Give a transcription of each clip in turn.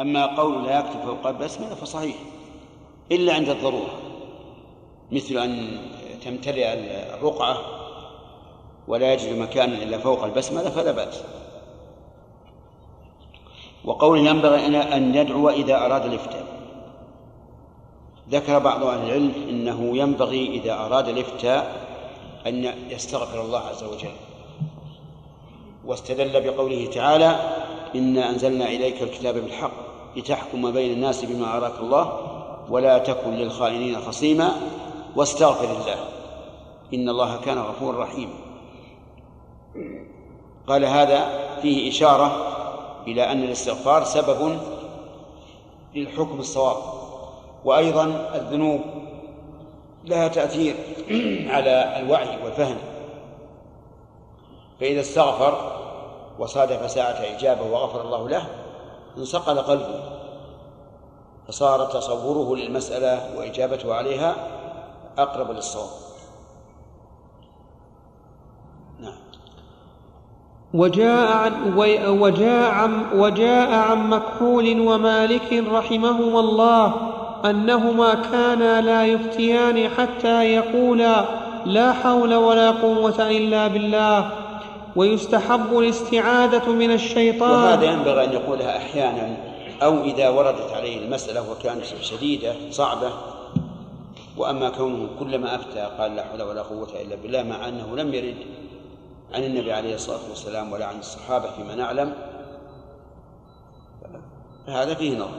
أما قول لا يكتب فوق البسملة فصحيح إلا عند الضرورة مثل أن تمتلئ الرقعة ولا يجد مكانا إلا فوق البسملة فلا بأس. وقول ينبغي أن يدعو إذا أراد الإفتاء. ذكر بعض أهل العلم أنه ينبغي إذا أراد الإفتاء أن يستغفر الله عز وجل. واستدل بقوله تعالى إنا أنزلنا إليك الكتاب بالحق لتحكم بين الناس بما أراك الله ولا تكن للخائنين خصيما واستغفر الله. إن الله كان غفورا رحيما قال هذا فيه إشارة إلى أن الاستغفار سبب للحكم الصواب وأيضا الذنوب لها تأثير على الوعي والفهم. فإذا استغفر وصادف ساعة إجابة وغفر الله له انصقل قلبه فصار تصوره للمسألة وإجابته عليها أقرب للصواب. نعم. وجاء عن وجاء عن وجاء عن مكحول ومالك رحمهما الله أنهما كانا لا يفتيان حتى يقولا لا حول ولا قوة إلا بالله. ويستحب الاستعاذة من الشيطان. وهذا ينبغي أن يقولها أحيانا أو إذا وردت عليه المسألة وكانت شديدة صعبة. وأما كونه كلما أفتى قال لا حول ولا قوة إلا بالله مع أنه لم يرد عن النبي عليه الصلاة والسلام ولا عن الصحابة فيما نعلم هذا فيه نظر.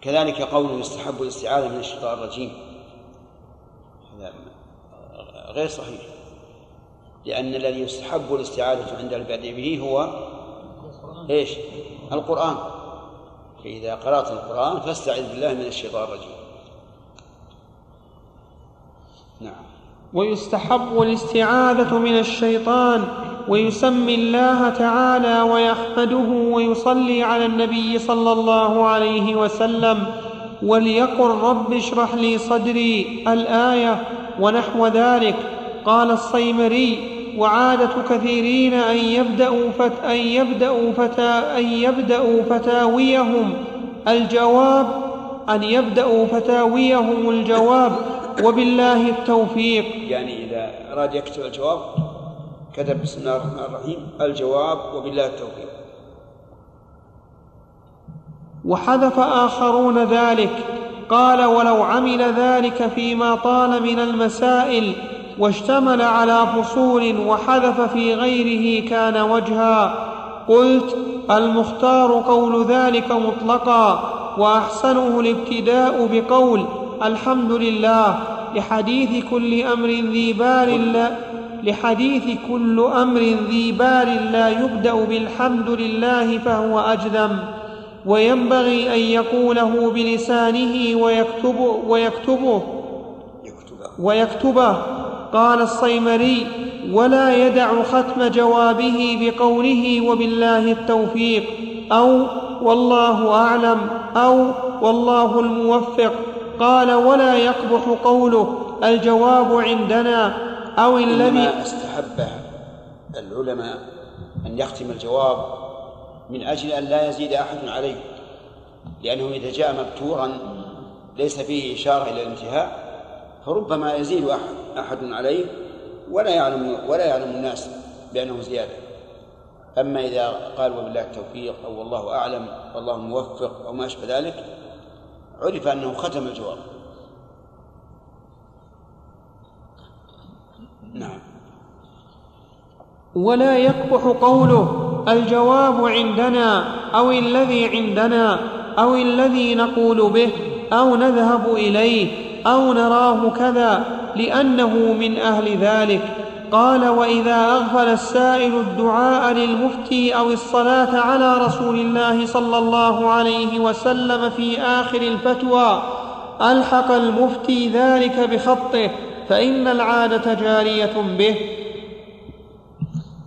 كذلك قوله يستحب الاستعاذة من الشيطان الرجيم. هذا غير صحيح. لأن الذي يستحب الاستعاذة عند البدء به هو إيش؟ القرآن. فإذا قرأت القرآن فاستعذ بالله من الشيطان الرجيم. نعم. ويستحب الاستعاذة من الشيطان ويسمي الله تعالى ويحمده ويصلي على النبي صلى الله عليه وسلم وليقل رب اشرح لي صدري الآية ونحو ذلك. قال الصيمري وعادة كثيرين أن يبدأوا فت أن يبدأوا فتا أن يبدأوا فتاويهم. الجواب أن يبدأوا فتاويهم الجواب وبالله التوفيق. يعني إذا أراد يكتب الجواب كتب بسم الله الرحمن الرحيم الجواب وبالله التوفيق. وحذف آخرون ذلك. قال ولو عمل ذلك فيما طال من المسائل واشتمل على فصول وحذف في غيره كان وجها. قلت المختار قول ذلك مطلقا وأحسنه الابتداء بقول الحمد لله لحديث كل أمر ذي بال لا لحديث كل أمر ذي بال لا يبدأ بالحمد لله فهو أجذم. وينبغي أن يقوله بلسانه ويكتبه ويكتبه ويكتبه. قال الصيمري ولا يدع ختم جوابه بقوله وبالله التوفيق أو والله أعلم أو والله الموفق. قال ولا يقبح قوله الجواب عندنا أو الذي استحب العلماء أن يختم الجواب من أجل أن لا يزيد أحد عليه لأنه إذا جاء مبتورا ليس فيه إشارة إلى الانتهاء فربما يزيد أحد, أحد عليه ولا يعلم ولا يعلم الناس بأنه زيادة. أما إذا قال وبالله التوفيق أو والله أعلم والله موفق أو ما أشبه ذلك عرف أنه ختم الجواب. نعم. ولا يقبح قوله الجواب عندنا أو الذي عندنا أو الذي نقول به أو نذهب إليه أو نراه كذا لأنه من أهل ذلك. قال وإذا أغفل السائل الدعاء للمفتي أو الصلاة على رسول الله صلى الله عليه وسلم في آخر الفتوى ألحق المفتي ذلك بخطه فإن العادة جارية به.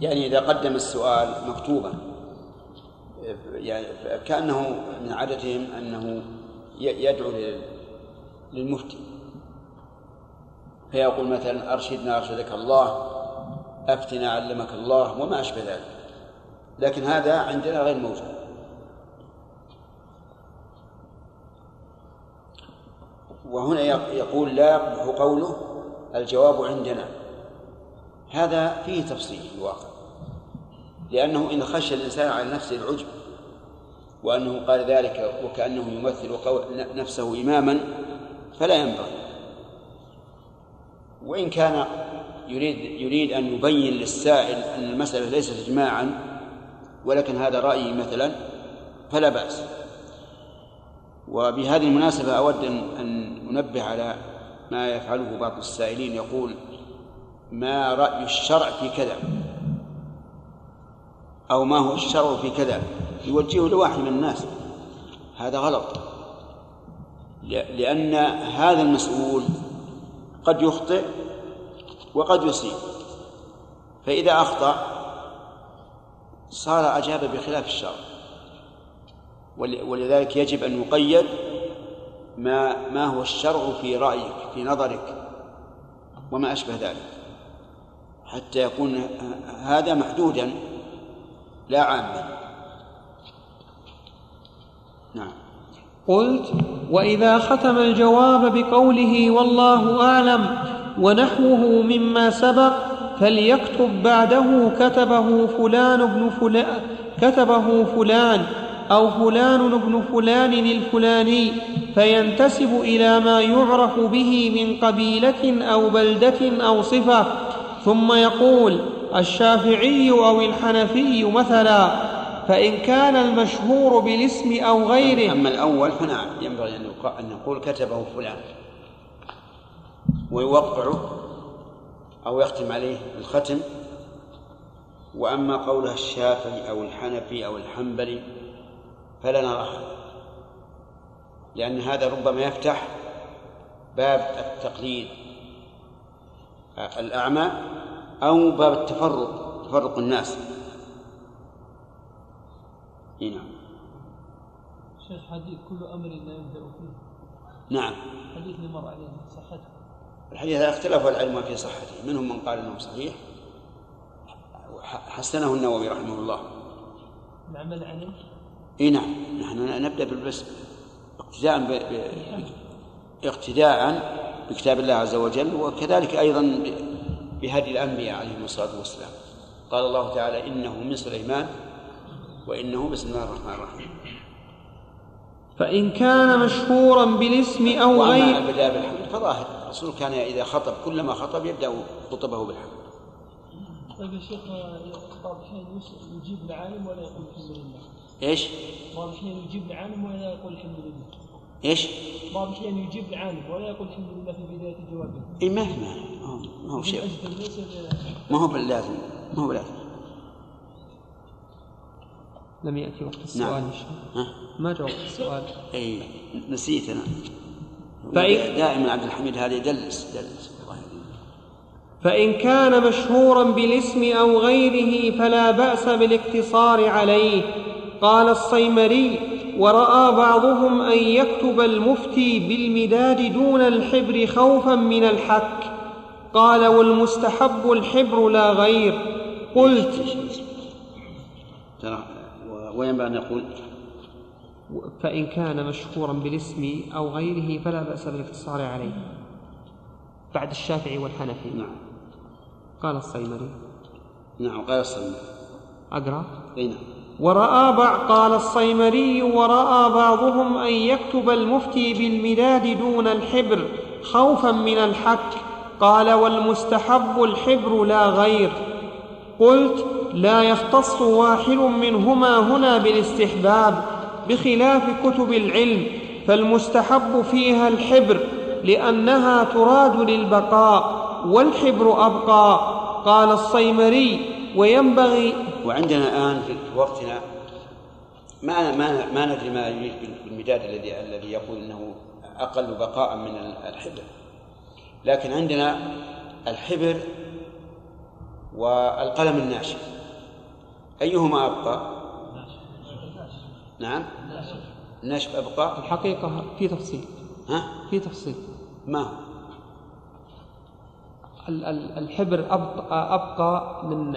يعني إذا قدم السؤال مكتوبا يعني كأنه من عادتهم أنه يدعو للمفتي. فيقول مثلا أرشدنا أرشدك الله أفتنا علمك الله وما أشبه ذلك. لكن هذا عندنا غير موجود. وهنا يقول لا يقبح قوله الجواب عندنا. هذا فيه تفصيل في الواقع. لأنه إن خشى الإنسان على نفسه العجب وأنه قال ذلك وكأنه يمثل نفسه إماما فلا ينبغي. وإن كان يريد يريد أن يبين للسائل أن المسألة ليست إجماعا ولكن هذا رأيي مثلا فلا بأس. وبهذه المناسبة أود أن أنبه على ما يفعله بعض السائلين يقول ما رأي الشرع في كذا؟ أو ما هو الشرع في كذا؟ يوجهه لواحد من الناس. هذا غلط. لأن هذا المسؤول قد يخطئ وقد يصيب. فإذا أخطأ صار أجاب بخلاف الشرع. ولذلك يجب أن يقيد ما ما هو الشرع في رأيك في نظرك وما أشبه ذلك. حتى يكون هذا محدودا لا عاما نعم قلت وإذا ختم الجواب بقوله والله أعلم ونحوه مما سبق فليكتب بعده كتبه فلان بن فلان كتبه فلان أو فلان بن فلان الفلاني فينتسب إلى ما يعرف به من قبيلة أو بلدة أو صفة. ثم يقول الشافعي أو الحنفي مثلا. فإن كان المشهور بالاسم أو غيره. أما الأول فنعم ينبغي أن نقول كتبه فلان. ويوقعه أو يختم عليه الختم. وأما قوله الشافعي أو الحنفي أو الحنبلي فلا نرى لأن هذا ربما يفتح باب التقليد. الأعمى أو باب التفرق تفرق الناس. إي نعم. شيخ حديث كل أمر لا يبدأ فيه. نعم. حديث اللي مر علينا صحته. الحديث اختلف العلماء في صحته. منهم من قال إنه صحيح. حسنه النووي رحمه الله. العمل عليه؟ إي نعم. نحن نبدأ بالبسم اقتداء ب... ب... اقتداء بكتاب الله عز وجل وكذلك أيضا بهدي الأنبياء عليهم الصلاة والسلام. قال الله تعالى إنه من سليمان وإنه بسم الله الرحمن الرحيم. فإن كان مشهورا بالاسم أو غير البداية بالحمد فظاهر. الرسول كان إذا خطب كلما خطب يبدأ خطبه بالحمد. طيب يا شيخ بعض الأحيان يجيب العالم ولا يقول الحمد لله؟ إيش؟ بعض الأحيان يجيب العالم ولا يقول الحمد لله؟ إيش؟ بعض الأحيان يجيب العالم ولا يقول الحمد لله في بداية جوابه؟ اي ما ما هو شيء. ما هو باللازم. ما هو باللازم. لم يأتي وقت السؤال نعم. ما جاوبت السؤال؟ أي نسيت أنا. فإن دائما عبد الحميد هذا يدلس يدلس. فإن كان مشهورا بالاسم أو غيره فلا بأس بالاقتصار عليه. قال الصيمري ورأى بعضهم أن يكتب المفتي بالمداد دون الحبر خوفا من الحك. قال والمستحب الحبر لا غير. قلت وينبغي أن يقول فإن كان مشهورا بالاسم أو غيره فلا بأس بالاقتصار عليه. بعد الشافعي والحنفي. نعم. قال الصيمري. نعم قال الصيمري. أقرأ. أي نعم. ورأى بعض قال الصيمري ورأى بعضهم أن يكتب المفتي بالمداد دون الحبر خوفا من الحك. قال والمستحب الحبر لا غير. قلت لا يختص واحد منهما هنا بالاستحباب بخلاف كتب العلم فالمستحب فيها الحبر لأنها تراد للبقاء والحبر أبقى قال الصيمري وينبغي وعندنا الآن في وقتنا ما ما ما ندري ما يريد بالمداد الذي الذي يقول إنه أقل بقاء من الحبر. لكن عندنا الحبر والقلم الناشف. أيهما أبقى؟ نعم. النشف أبقى؟ الحقيقة في تفصيل. ها؟ في تفصيل. ما؟ هو؟ الحبر أبقى, أبقى من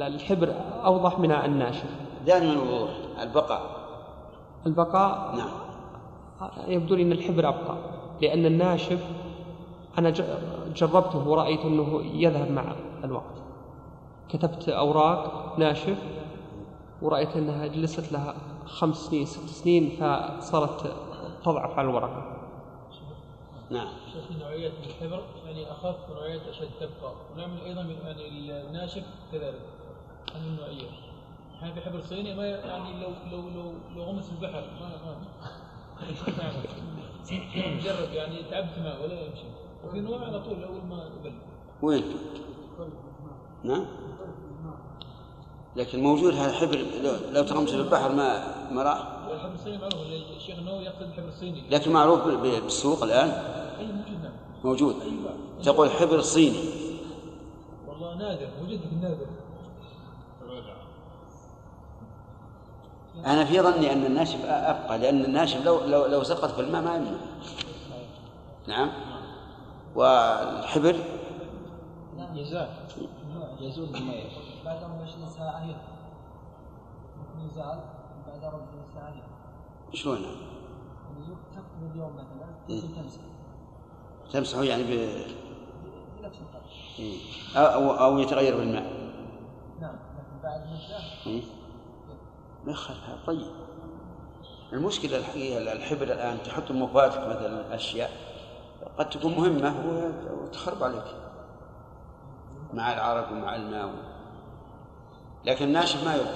الحبر أوضح من الناشف دائما الوضوح. البقاء. البقاء نعم. يبدو لي أن الحبر أبقى. لأن الناشف أنا جربته ورأيت أنه يذهب مع الوقت. كتبت أوراق ناشف ورأيت أنها جلست لها خمس سنين ست سنين فصارت تضعف على الورقة. نعم. شيخ نوعية الحبر يعني أخف ونوعية أشد تبقى. ونعمل أيضا من- يعني الناشف كذلك. هذه النوعية. أحيانا في حبر صيني ما يعني لو لو لو لو غمس في البحر ما ما. نجرب يعني تعبت معه ولا يمشي. وفي نوع على طول أول ما يبلغ وين؟ نعم. لكن موجود هذا الحبر لو ترمش في البحر ما ما راح. الحبر الصيني معروف الشيخ نو يقصد الحبر الصيني. لكن معروف بالسوق الآن. أي موجود نعم موجود. أيوة. تقول حبر صيني. والله نادر موجود النادر. أنا في ظني أن الناشف أبقى لأن الناشف لو لو لو سقط في الماء ما يمنع. نعم. والحبر؟ يزال يزول الماء. شلون؟ يعني اليوم مثلا إيه. تمسح. تمسحه يعني ب بنفس إيه. أو, أو, أو يتغير بالماء. نعم لكن بعد مدة ما إيه. طيب. المشكلة الحقيقة الحبر الآن تحط مفاتك مثلا أشياء قد تكون مهمة وتخرب عليك. مع العرق ومع الماء لكن الناشف ما يضر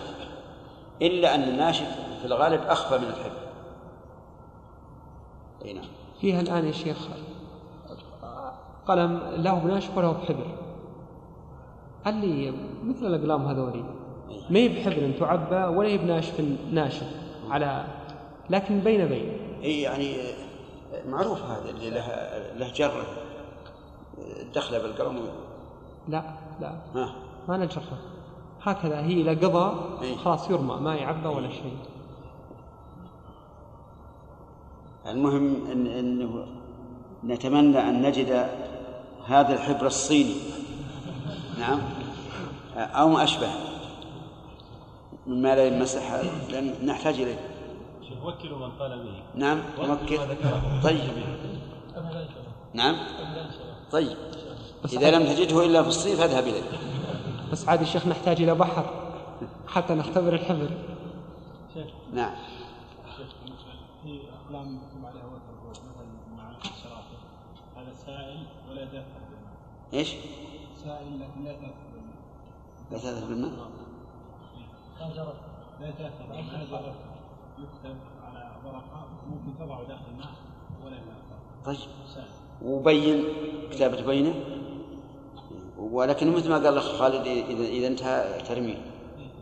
إلا أن الناشف في الغالب أخفى من الحبر أي نعم. فيها الآن يا شيخ قلم له بناشف وله بحبر. اللي مثل الأقلام هذولي. ما هي بحبر تعبى ولا هي بناشف ناشف على لكن بين بين. إي يعني معروف هذا اللي له له جره دخله بالقلم. لا لا. ها. ما نجرب هكذا هي إذا قضى إيه. خلاص يرمى ما يعبى ولا شيء. المهم ان إنه نتمنى أن نجد هذا الحبر الصيني. نعم. أو ما اشبه مما لا يمسح لأن نحتاج إليه. شيخ وكلوا من قال به. نعم ذكره. طيب. إن نعم. إن طيب. إذا لم تجده إلا في الصيف فاذهب إليه. بس عاد الشيخ نحتاج إلى بحر حتى نختبر الحبر. نعم. في اقلام يحكم عليها مثلا مع الشرافه هذا سائل ولا بالماء إيش؟ سائل لكن لا دافع بالماء لا تذهب بالماء لا تأثر جرب يكتب على ورقة ممكن تضع داخل الماء. ولا يأثر طيب. وبين كتابة بينه؟ ولكن مثل ما قال الأخ خالد اذا إذا انتهى ترميه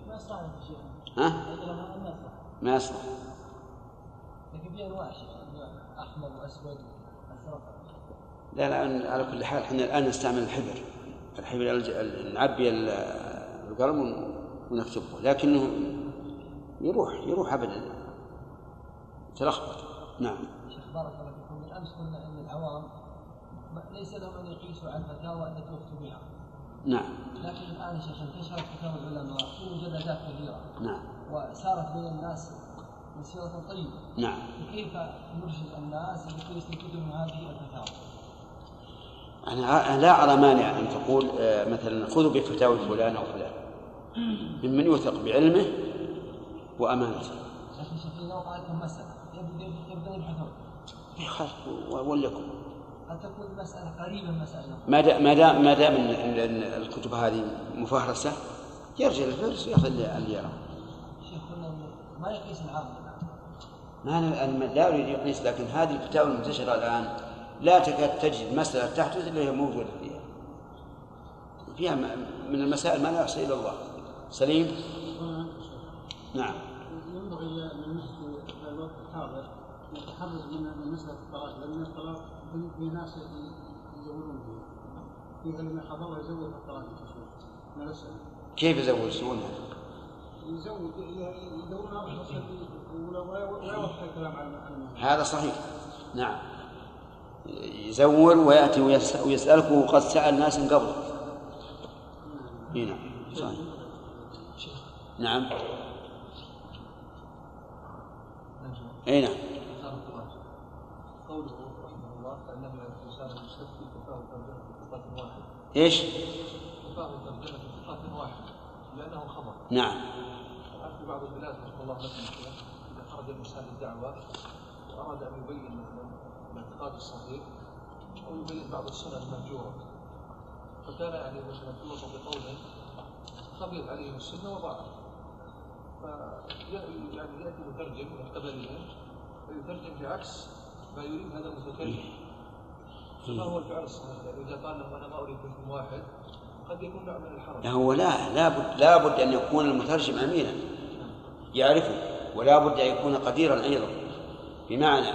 ما يصلح ها؟ ما يصلح. لكن في أنواع أحمر وأسود لا لا على كل حال إحنا الآن نستعمل الحبر. الحبر الج- نعبي ال- القلم ون- ونكتبه. لكنه يروح يروح ابدا. تلخبط. نعم. شيخ بارك الله فيكم. بالامس قلنا إن العوام ليس لهم أن يقيسوا على الفتاوى التي بها نعم. لكن الآن يا شيخ انتشرت فتاوى العلماء ومجلدات كثيرة. نعم. وسارت بين الناس مسيرة طيبة. نعم. كيف نرشد الناس لكي يستفيدوا من هذه الفتاوى؟ أنا لا أرى مانع أن تقول آه، مثلا خذوا بفتاوى فلان أو فلان. ممن يوثق بعلمه وأمانته. لكن شيخ اذا وقعتهم مساله يبدا يبدأ يبحثون. يخالف وليكن. قد تكون المسألة قريبة من مسألة. ما دام ما دام ما دام الكتب هذه مفهرسه يرجع للفهرس ويأخذ اللي يرى شيخ قلنا إنه ما يقيس العام؟ ما أنا لا أريد يقيس لكن هذه الفتاوى المنتشرة الآن لا تكاد تجد مسألة تحدث إلا هي موجودة فيها. فيها من المسائل ما لا يحصي إلا الله. سليم؟ نعم. ينبغي للمسلم في الوقت الحاضر يتحرز من من مسألة الطلاق. لأن الطلاق في- في ناس يزورون فيه. في اللي حضر يزور في الطلاق الخصوص من الأسئلة. كيف يزوجونها؟ يزود يدورون ولا الكلام عن. هذا صحيح. نعم. يزور ويأتي ويس- ويسألك وقد سأل ناس من قبل. إي نعم. صحيح. نعم. إي نعم قوله رحمه الله فانه الانسان المستفتي كفاه ترجمه ثقة واحد إيش؟ كفاه ترجمه ثقة واحد لأنه خبر نعم. في بعض البلاد وفق الله كذا إذا خرج الإنسان للدعوة وأراد أن يبين مثلا الاعتقاد الصحيح أو يبين بعض السنن المهجورة فكان يعني مثلا يوصف بقول خفيت عليهم السنة وضعف في يعني يأتي مترجم من قبلهم فيترجم بعكس ما يريد هذا المتكلم فما هو الفعل الصحيح؟ إذا قال أنا ما أريد منكم واحد قد يكون نوع من الحرج. لا هو لا لابد لابد أن يكون المترجم أمينا. يعرفه ولا بد أن يكون قديرا أيضا. بمعنى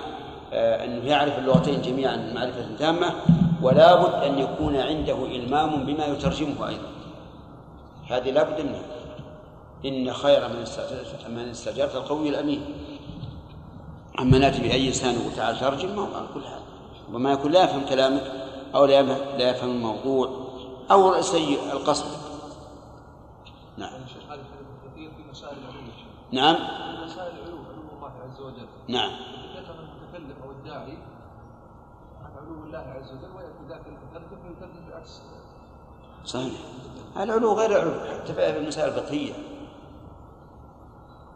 آه، أنه يعرف اللغتين جميعا معرفة تامة ولا بد أن يكون عنده إلمام بما يترجمه أيضا. هذه لا بد منها. إن خير من من استأجرت القوي الأمين. أما نأتي بأي لسان وتعالى ترجم ما هو على كل حال. وما يكون لا يفهم كلامك أو لا يفهم- الموضوع أو سيء القصد. نعم. يعني شيخ هذا الحديث كثير في مسائل. نعم. في مسائل الله عز وجل نعم. المتكلم أو الداعي عن الله عز وجل وياتي ذاك بعكس صحيح العلو غير العلو حتى في المسائل الفقهية.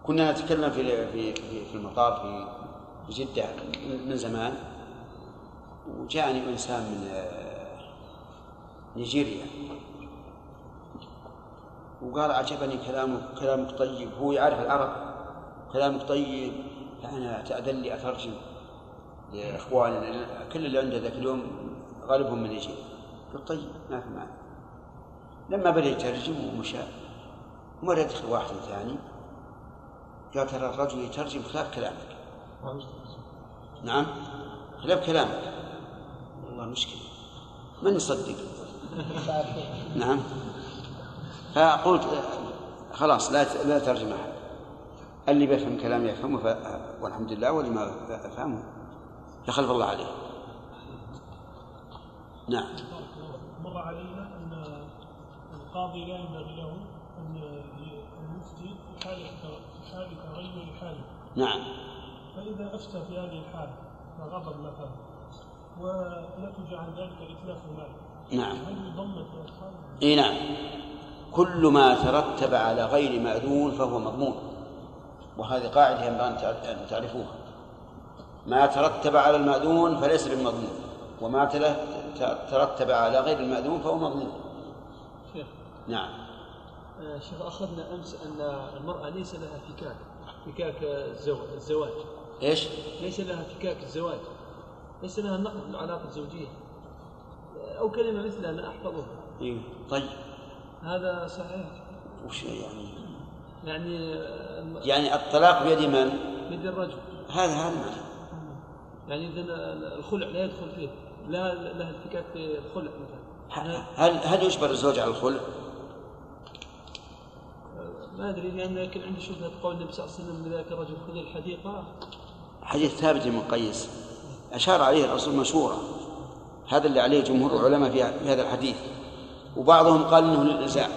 كنا نتكلم في في في في المطار في في جدة من زمان. وجاءني إنسان من آه، نيجيريا. وقال أعجبني كلامك كلامك طيب. هو يعرف العرب. كلامك طيب. فأنا تأذن لي أترجم لإخواني لأن كل اللي عنده ذاك اليوم غالبهم من نيجيريا. قلت طيب ما في معنى لما بدأ يترجم ومشى مرة يدخل واحد ثاني قال ترى الرجل يترجم خلاف كلامك. نعم خلاف كلامك. والله مشكلة. من يصدق؟ نعم. فقلت خلاص لا لا ترجم أحد. اللي بيفهم كلامي يفهمه ف... والحمد لله واللي ما فهمه يخلف الله عليه. نعم. مر علينا أن القاضي لا ينبغي له أن ي- أن يفتي في حال في حال تغير حاله نعم. فإذا أفتى في هذه الحال فغضب مثلا. ونتج عن ذلك اتلاف مال نعم؟ إي نعم. كل ما ترتب على غير مأذون فهو مضمون. وهذه قاعدة ينبغي أن تع- أن تعرفوها. ما ترتب على المأذون فليس بالمضمون. وما ترتب على غير المأذون فهو مضمون. شيخ. نعم. آه، شيخ أخذنا أمس أن المرأة ليس لها فكاك فكاك الزو- الزواج. إيش؟ ليس لها فكاك الزواج. ليس لها نقض العلاقة الزوجية. أو كلمة مثلها لا أحفظها إيه. طيب. هذا صحيح. وش يعني؟ يعني يعني الطلاق بيد من؟ بيد الرجل. هذا هذا معنى يعني إذا الخلع لا يدخل فيه. لا لها الفكاك في الخلع مثلا. هل هل يجبر الزوج على الخلع؟ ما أدري لأن يمكن عندي شبهة قول النبي صلى الله عليه وسلم لذاك الرجل خذ الحديقه حديث ثابت من قيس أشار عليه الرسول مشورة هذا اللي عليه جمهور العلماء في هذا الحديث. وبعضهم قال إنه للالزام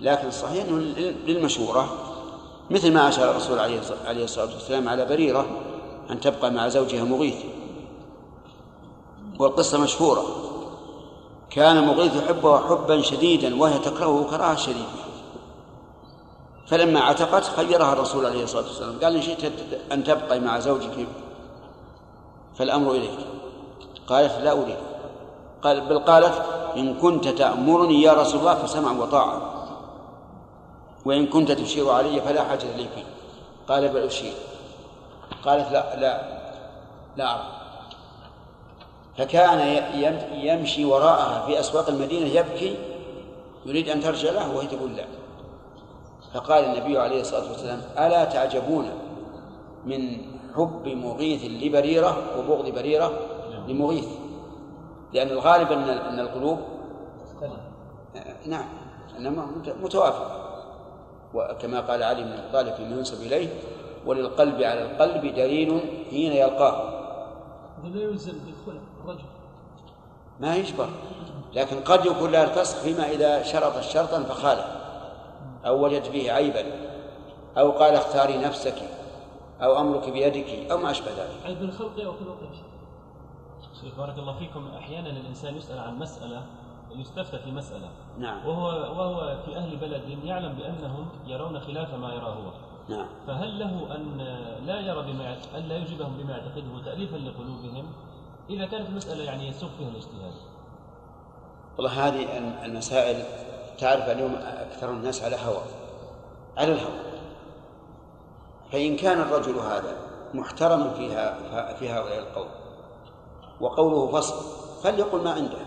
لكن الصحيح إنه لل- للمشوره مثل ما أشار الرسول عليه الص- عليه الصلاة والسلام على بريرة أن تبقى مع زوجها مغيث. والقصة مشهورة. كان مغيث يحبها حبا شديدا وهي تكرهه كراهة شديدة. فلما عتقت خيرها الرسول عليه الصلاة والسلام. قال إن شئت أن تبقي مع زوجك فالأمر إليك. قالت لا أريد. قال بل قالت إن كنت تأمرني يا رسول الله فسمع وطاعة. وإن كنت تشير علي فلا حاجة لي فيه. قال بل أشير. قالت لا لا لا أرى. فكان يمشي وراءها في أسواق المدينة يبكي يريد أن ترجع له وهي تقول لا. فقال النبي عليه الصلاة والسلام ألا تعجبون من حب مغيث لبريرة وبغض بريرة لمغيث. لأن الغالب أن أن القلوب نعم إنما مت- متوافقة. وكما قال علي بن أبي طالب فيما ينسب إليه وللقلب على القلب دليل حين يلقاه. لا يلزم بالخلع الرجل. ما يجبر. لكن قد يكون لها الفسخ فيما إذا شرط شرطا فخالف أو وجد فيه عيبا أو قال اختاري نفسك. أو أمرك بيدك أو ما أشبه ذلك. أي بالخلق أو خلق شيخ بارك الله فيكم أحيانا الإنسان يسأل عن مسألة يستفتى في مسألة. نعم. وهو وهو في أهل بلد يعلم بأنهم يرون خلاف ما يراه هو. نعم. فهل له أن لا يرى بما أن لا يجيبهم بما يعتقده تاليفا لقلوبهم؟ إذا كانت المساله يعني يسوق فيها الاجتهاد. والله هذه المسائل تعرف اليوم أكثر الناس على هوى على الهوى. فإن كان الرجل هذا محترما فيها في هؤلاء القوم وقوله فصل فليقل ما عنده.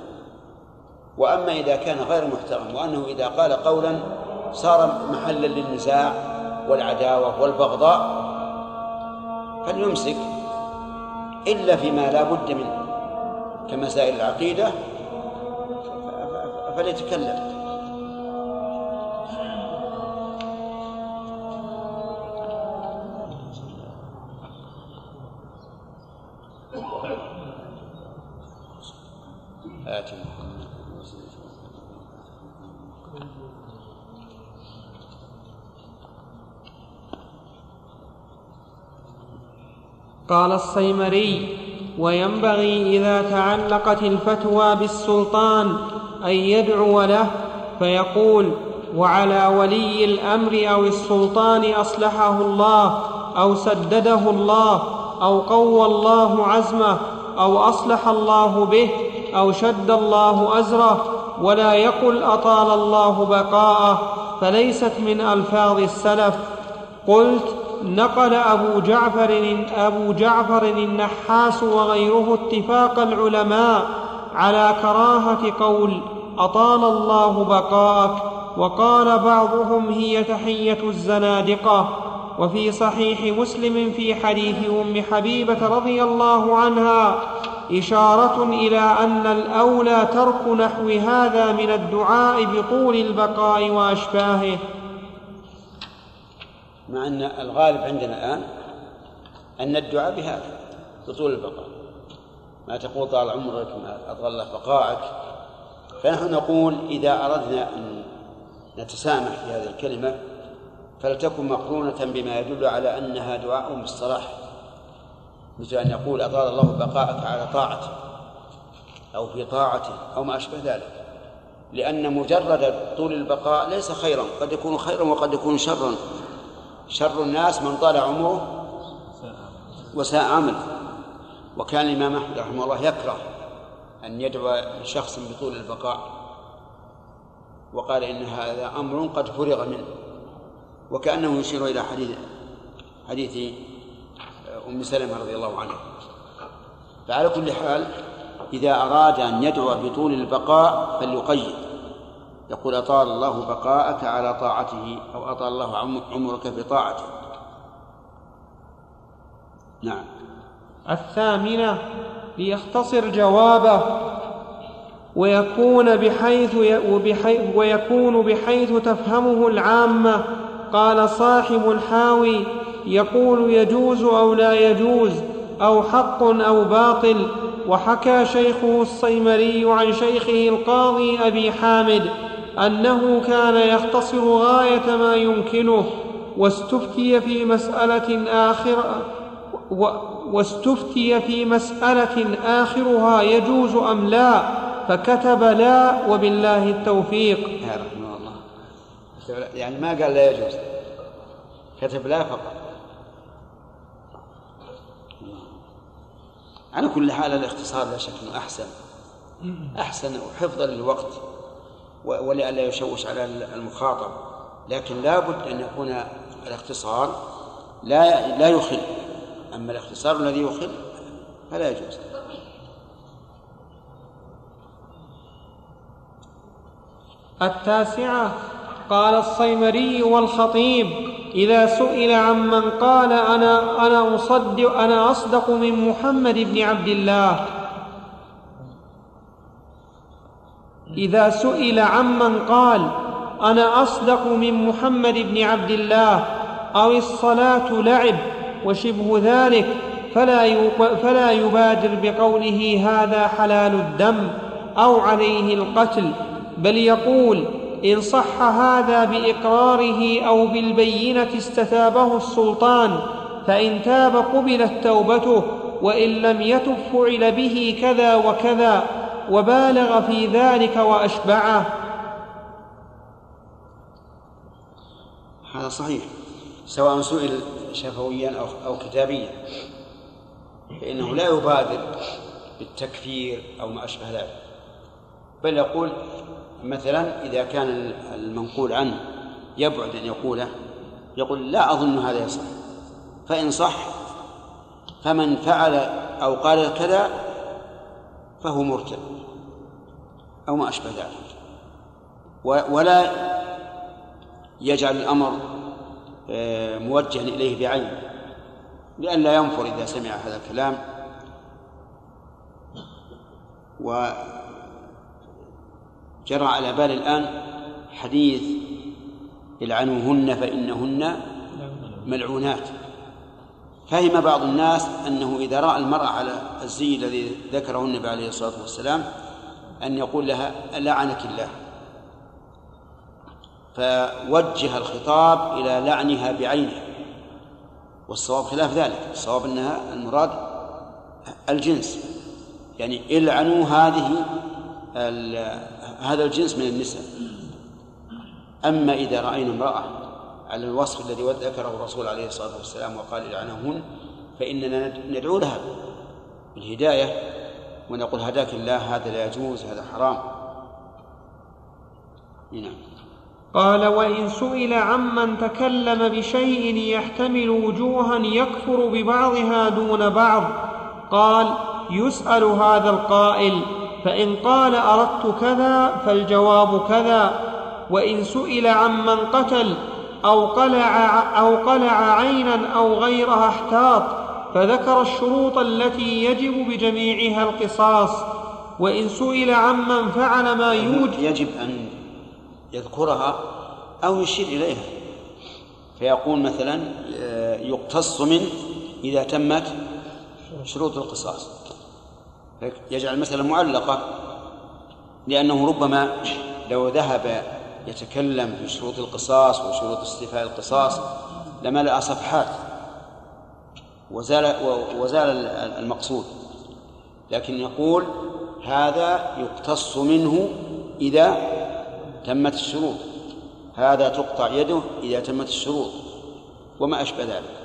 وأما إذا كان غير محترم وأنه إذا قال قولا صار محلا للنزاع والعداوة والبغضاء فليمسك إلا فيما لا بد منه كمسائل العقيدة فليتكلم. قال الصيمري وينبغي إذا تعلقت الفتوى بالسلطان أن يدعو له فيقول وعلى ولي الأمر أو السلطان أصلحه الله أو سدده الله أو قوى الله عزمه أو أصلح الله به أو شد الله أزره ولا يقل أطال الله بقاءه فليست من ألفاظ السلف. قلت نقل أبو جعفر أبو جعفر النحاس وغيره اتفاق العلماء على كراهة قول أطال الله بقاءك وقال بعضهم هي تحية الزنادقة. وفي صحيح مسلم في حديث أم حبيبة رضي الله عنها إشارة إلى أن الأولى ترك نحو هذا من الدعاء بطول البقاء وأشباهه. مع أن الغالب عندنا الآن أن الدعاء بهذا بطول البقاء. ما تقول طال عمرك ما الله بقاءك فنحن نقول إذا أردنا أن نتسامح في هذه الكلمة فلتكن مقرونة بما يدل على أنها دعاء بالصلاح مثل أن يقول أطال الله بقاءك على طاعته أو في طاعته أو ما أشبه ذلك. لأن مجرد طول البقاء ليس خيرا قد يكون خيرا وقد يكون شرا. شر الناس من طال عمره وساء عمله. وكان الإمام أحمد رحمه الله يكره أن يدعو شخص بطول البقاء وقال إن هذا أمر قد فرغ منه وكأنه يشير إلى حديث حديث أم سلمة رضي الله عنها. فعلى كل حال إذا أراد أن يدعو بطول البقاء فليقيد. يقول أطال الله بقاءك على طاعته أو أطال الله عمرك بطاعته. نعم. الثامنة ليختصر جوابه ويكون بحيث وبحيث ويكون بحيث تفهمه العامة. قال صاحب الحاوي يقول يجوز أو لا يجوز أو حق أو باطل. وحكى شيخه الصيمري عن شيخه القاضي أبي حامد أنه كان يختصر غاية ما يمكنه واستفتي في مسألة آخرة واستفتي في مسألة آخرها يجوز أم لا؟ فكتب لا وبالله التوفيق. يا رحمه الله. يعني ما قال لا يجوز؟ كتب لا فقط. على كل حال الاختصار لا شك إنه أحسن. أحسن وحفظا للوقت. ولئلا يشوش على المخاطب. لكن لا بد أن يكون الاختصار لا لا يخل. أما الاختصار الذي يخل فلا يجوز. التاسعة قال الصيمري والخطيب إذا سئل عمن قال أنا أنا اصدق أنا أصدق من محمد بن عبد الله إذا سئل عمن قال أنا أصدق من محمد بن عبد الله أو الصلاة لعب وشبه ذلك فلا فلا يبادر بقوله هذا حلال الدم أو عليه القتل بل يقول إن صح هذا بإقراره أو بالبينة استتابه السلطان فإن تاب قبلت توبته وإن لم يتب فعل به كذا وكذا. وبالغ في ذلك وأشبعه. هذا صحيح سواء سئل شفويا أو, أو كتابيا فإنه لا يبادر بالتكفير أو ما أشبه ذلك. بل يقول مثلا إذا كان المنقول عنه يبعد أن يقوله يقول لا أظن هذا يصح. فإن صح فمن فعل أو قال كذا فهو مرتد. أو ما أشبه ذلك. ولا يجعل الأمر آه، موجها إليه بعينه لئلا ينفر إذا سمع هذا الكلام. وجرى على بال الآن حديث العنوهن فإنهن ملعونات. فهم بعض الناس أنه إذا رأى المرأة على الزي الذي ذكره النبي عليه الصلاة والسلام أن يقول لها لعنك الله. فوجه الخطاب إلى لعنها بعينها والصواب خلاف ذلك الصواب أنها المراد الجنس. يعني إلعنوا هذه هذا الجنس من النساء. أما إذا رأينا امرأة على الوصف الذي ذكره الرسول عليه الصلاة والسلام وقال إلعنهن فإننا ندعو لها بالهداية ونقول هداك الله هذا لا يجوز هذا حرام. نعم. قال وإن سئل عمن تكلم بشيء يحتمل وجوها يكفر ببعضها دون بعض قال يسأل هذا القائل فإن قال أردت كذا فالجواب كذا. وإن سئل عمن قتل أو قلع, أو قلع عينا أو غيرها احتاط فذكر الشروط التي يجب بجميعها القصاص وإن سئل عمن فعل ما يوجب يجب أن يذكرها أو يشير إليها. فيقول مثلا آه، يقتص منه إذا تمت شروط القصاص. يجعل المسألة معلقة لأنه ربما لو ذهب يتكلم في شروط القصاص وشروط استيفاء القصاص لملأ صفحات. وزال وزال المقصود. لكن يقول هذا يقتص منه إذا تمت الشروط. هذا تقطع يده إذا تمت الشروط. وما أشبه ذلك.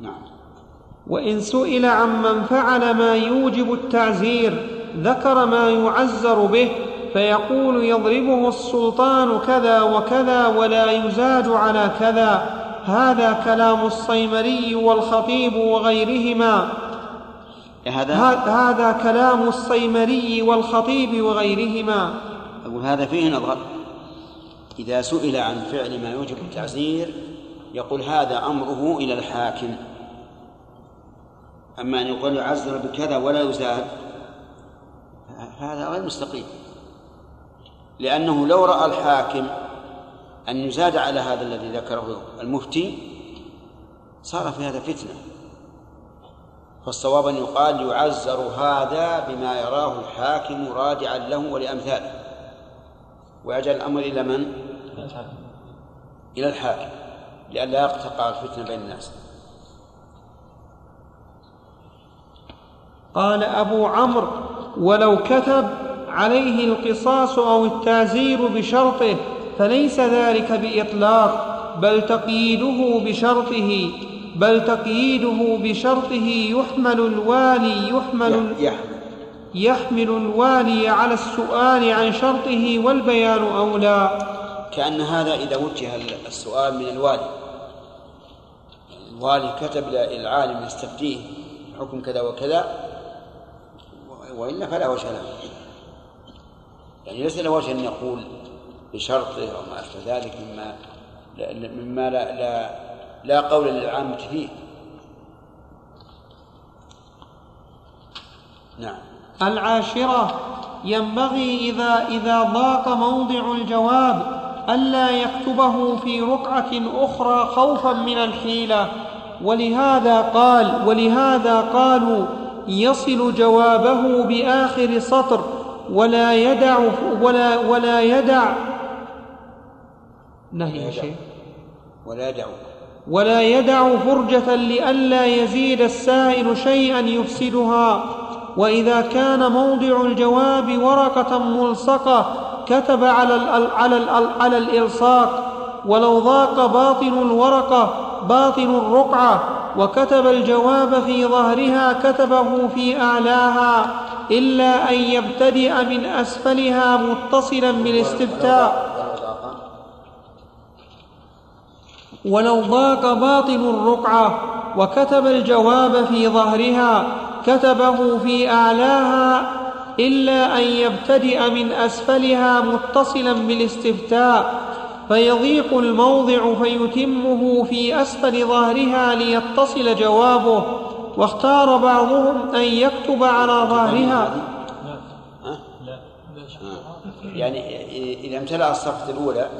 نعم. وإن سئل عمن فعل ما يوجب التعزير ذكر ما يعزر به فيقول يضربه السلطان كذا وكذا ولا يزاد على كذا. هذا كلام الصيمري والخطيب وغيرهما. هذا؟ هذا كلام الصيمري والخطيب وغيرهما. أقول هذا فيه نظر. إذا سئل عن فعل ما يوجب التعزير يقول هذا أمره إلى الحاكم. أما أن يقول يعزر بكذا ولا يزاد هذا غير مستقيم. لأنه لو رأى الحاكم أن يزاد على هذا الذي ذكره المفتي صار في هذا فتنة. فالصواب أن يقال يعزر هذا بما يراه الحاكم راجعا له ولأمثاله. ويجعل الأمر إلى من؟ إلى الحاكم لئلا يقتقع الفتنة بين الناس. قال أبو عمرو ولو كتب عليه القصاص أو التعزير بشرطه فليس ذلك بإطلاق بل تقييده بشرطه بل تقييده بشرطه يحمل الوالي يحمل يحمل. الوالي على السؤال عن شرطه والبيان أولى. كأن هذا إذا وجه السؤال من الوالي. الوالي كتب إلى العالم يستفتيه حكم كذا وكذا وإلا فلا وجه له. يعني ليس له وجه أن يقول بشرطه أو ما أشبه ذلك مما مما لا لا لا قول للعامة فيه. نعم. العاشرة ينبغي إذا إذا ضاق موضع الجواب ألا يكتبه في رقعة أخرى خوفا من الحيلة. ولهذا قال ولهذا قالوا يصل جوابه بآخر سطر ولا يدع ولا ولا يدع. نهي شيخ. ولا يدع. ولا يدع فرجة لئلا يزيد السائل شيئا يفسدها. وإذا كان موضع الجواب ورقة ملصقة كتب على على على الإلصاق. ولو ضاق باطن الورقة باطن الرقعة وكتب الجواب في ظهرها كتبه في أعلاها إلا أن يبتدئ من أسفلها متصلا بالاستفتاء. ولو ضاق باطن الرقعة وكتب الجواب في ظهرها كتبه في أعلاها إلا أن يبتدئ من أسفلها متصلا بالاستفتاء. فيضيق الموضع فيتمه في أسفل ظهرها ليتصل جوابه واختار بعضهم أن يكتب على ظهرها. ها؟ يعني إذا امتلأ الصفحة الأولى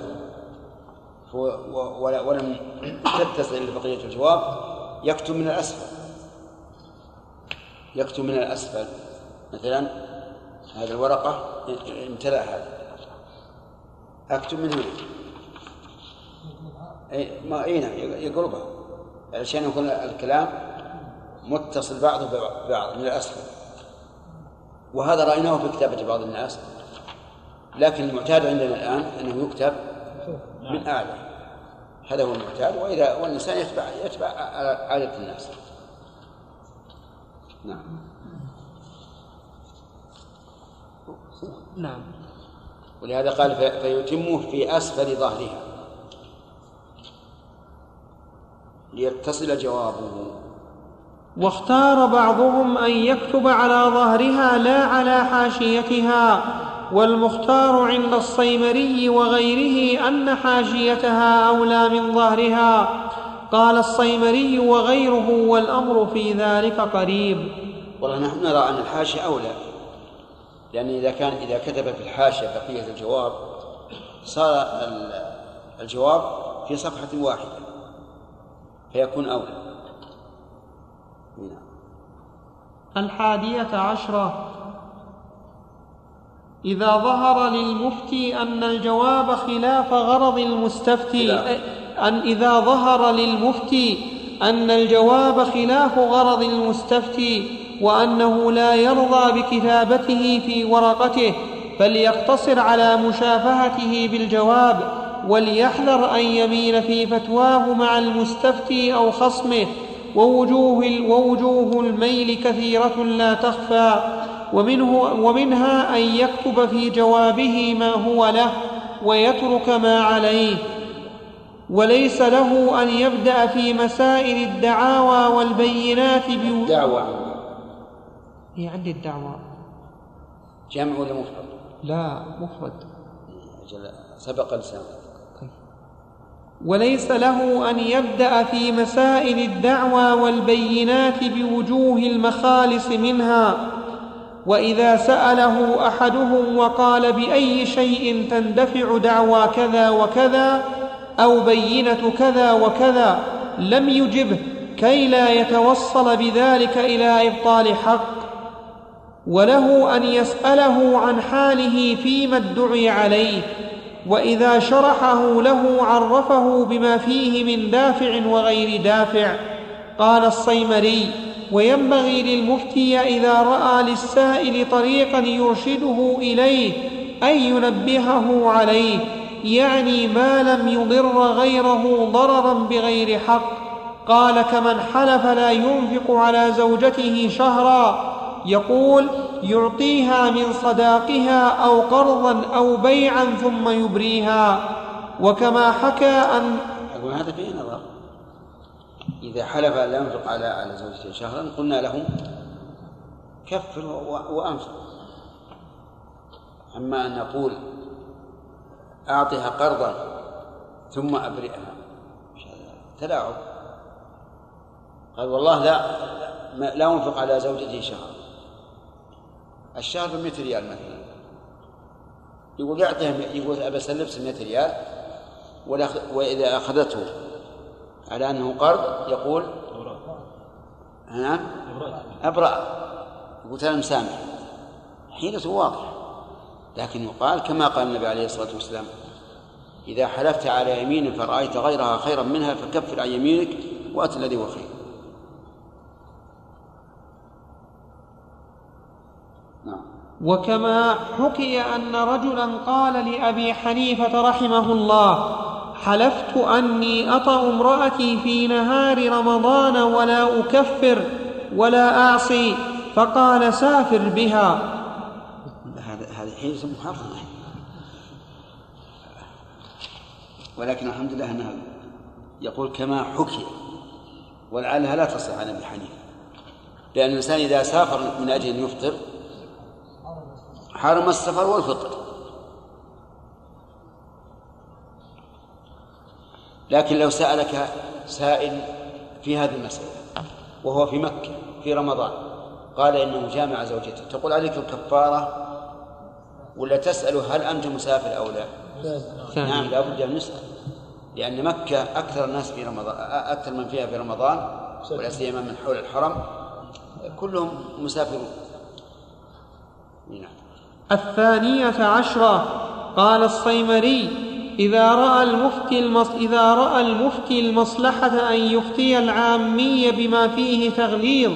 ولم تتصل بقية الجواب يكتب من الأسفل. يكتب من الأسفل. مثلا هذه الورقة امتلأ هذا. أكتب من هنا. ما أي نعم يقلبها علشان يكون الكلام متصل بعضه ببعض من الأسفل وهذا رأيناه في كتابة بعض الناس. لكن المعتاد عندنا الآن أنه يكتب من أعلى. هذا هو المعتاد. وإذا والإنسان يتبع يتبع عادة الناس. نعم. نعم. ولهذا قال فيتمه في أسفل ظهرها. ليتصل جوابه. واختار بعضهم أن يكتب على ظهرها لا على حاشيتها والمختار عند الصيمري وغيره أن حاشيتها أولى من ظهرها. قال الصيمري وغيره والأمر في ذلك قريب. والله نحن نرى أن الحاشية أولى لأن إذا كان إذا كتب في الحاشية بقية الجواب صار الجواب في صفحة واحدة. فيكون أولى. نعم. الحادية عشرة. إذا ظهر للمفتي أن الجواب خلاف غرض المستفتي أن إذا ظهر للمفتي أن الجواب خلاف غرض المستفتي وأنه لا يرضى بكتابته في ورقته فليقتصر على مشافهته بالجواب. وليحذر أن يميل في فتواه مع المستفتي أو خصمه. ووجوه, ووجوه الميل كثيرة لا تخفى. ومنه ومنها أن يكتب في جوابه ما هو له ويترك ما عليه. وليس له أن يبدأ في مسائل الدعاوى والبينات دعوة هي عندي الدعوى. جمع ولا مفرد؟ لا مفرد. سبق لسان طيب. وليس له أن يبدأ في مسائل الدعوى والبينات بوجوه المخالص منها وإذا سأله أحدهم وقال بأي شيء تندفع دعوى كذا وكذا أو بينة كذا وكذا لم يجبه كي لا يتوصل بذلك إلى إبطال حق. وله أن يسأله عن حاله فيما ادعي عليه. وإذا شرحه له عرفه بما فيه من دافع وغير دافع. قال الصيمري وينبغي للمفتي إذا رأى للسائل طريقا يرشده إليه أن ينبهه عليه يعني ما لم يضر غيره ضررا بغير حق. قال كمن حلف لا ينفق على زوجته شهرا. يقول يعطيها من صداقها أو قرضا أو بيعا ثم يبريها. وكما حكى أن أقول هذا فيه نظر. إذا حلف لا ينفق على على زوجته شهرا قلنا له كفر وأنفق أما أن نقول أعطها قرضا ثم أبرئها. تلاعب. قال والله لا لا أنفق على زوجتي شهر الشهر بمئة ريال مثلا. يقول يعطيها يقول أبى أسلف 100 ريال وإذا أخذته على أنه قرض يقول نعم أبرأ. يقول أنا مسامح. حيلته واضحة لكن يقال كما قال النبي عليه الصلاة والسلام إذا حلفت على يمين فرأيت غيرها خيرا منها فكفر عن يمينك وأت الذي هو خير. وكما حكي أن رجلا قال لأبي حنيفة رحمه الله حلفت أني أطأ امرأتي في نهار رمضان ولا أكفر ولا أعصي. فقال سافر بها. هذا هذا حيز محرم. ولكن الحمد لله أنها يقول كما حكي ولعلها لا تصح عن أبي حنيفة. لأن الإنسان إذا سافر من أجل أن يفطر حرم السفر والفطر لكن لو سألك سائل في هذه المسألة وهو في مكة في رمضان قال إنه جامع زوجته تقول عليك الكفارة؟ ولا تسأل هل أنت مسافر أو لا؟ نعم لا بد أن نسأل. لأن مكة أكثر الناس في رمضان أكثر من فيها في رمضان ولا سيما من حول الحرم كلهم مسافرون. نعم. الثانية عشرة. قال الصيمري إذا رأى المفتي المص... إذا رأى المفتي المصلحة أن يفتي العامي بما فيه تغليظ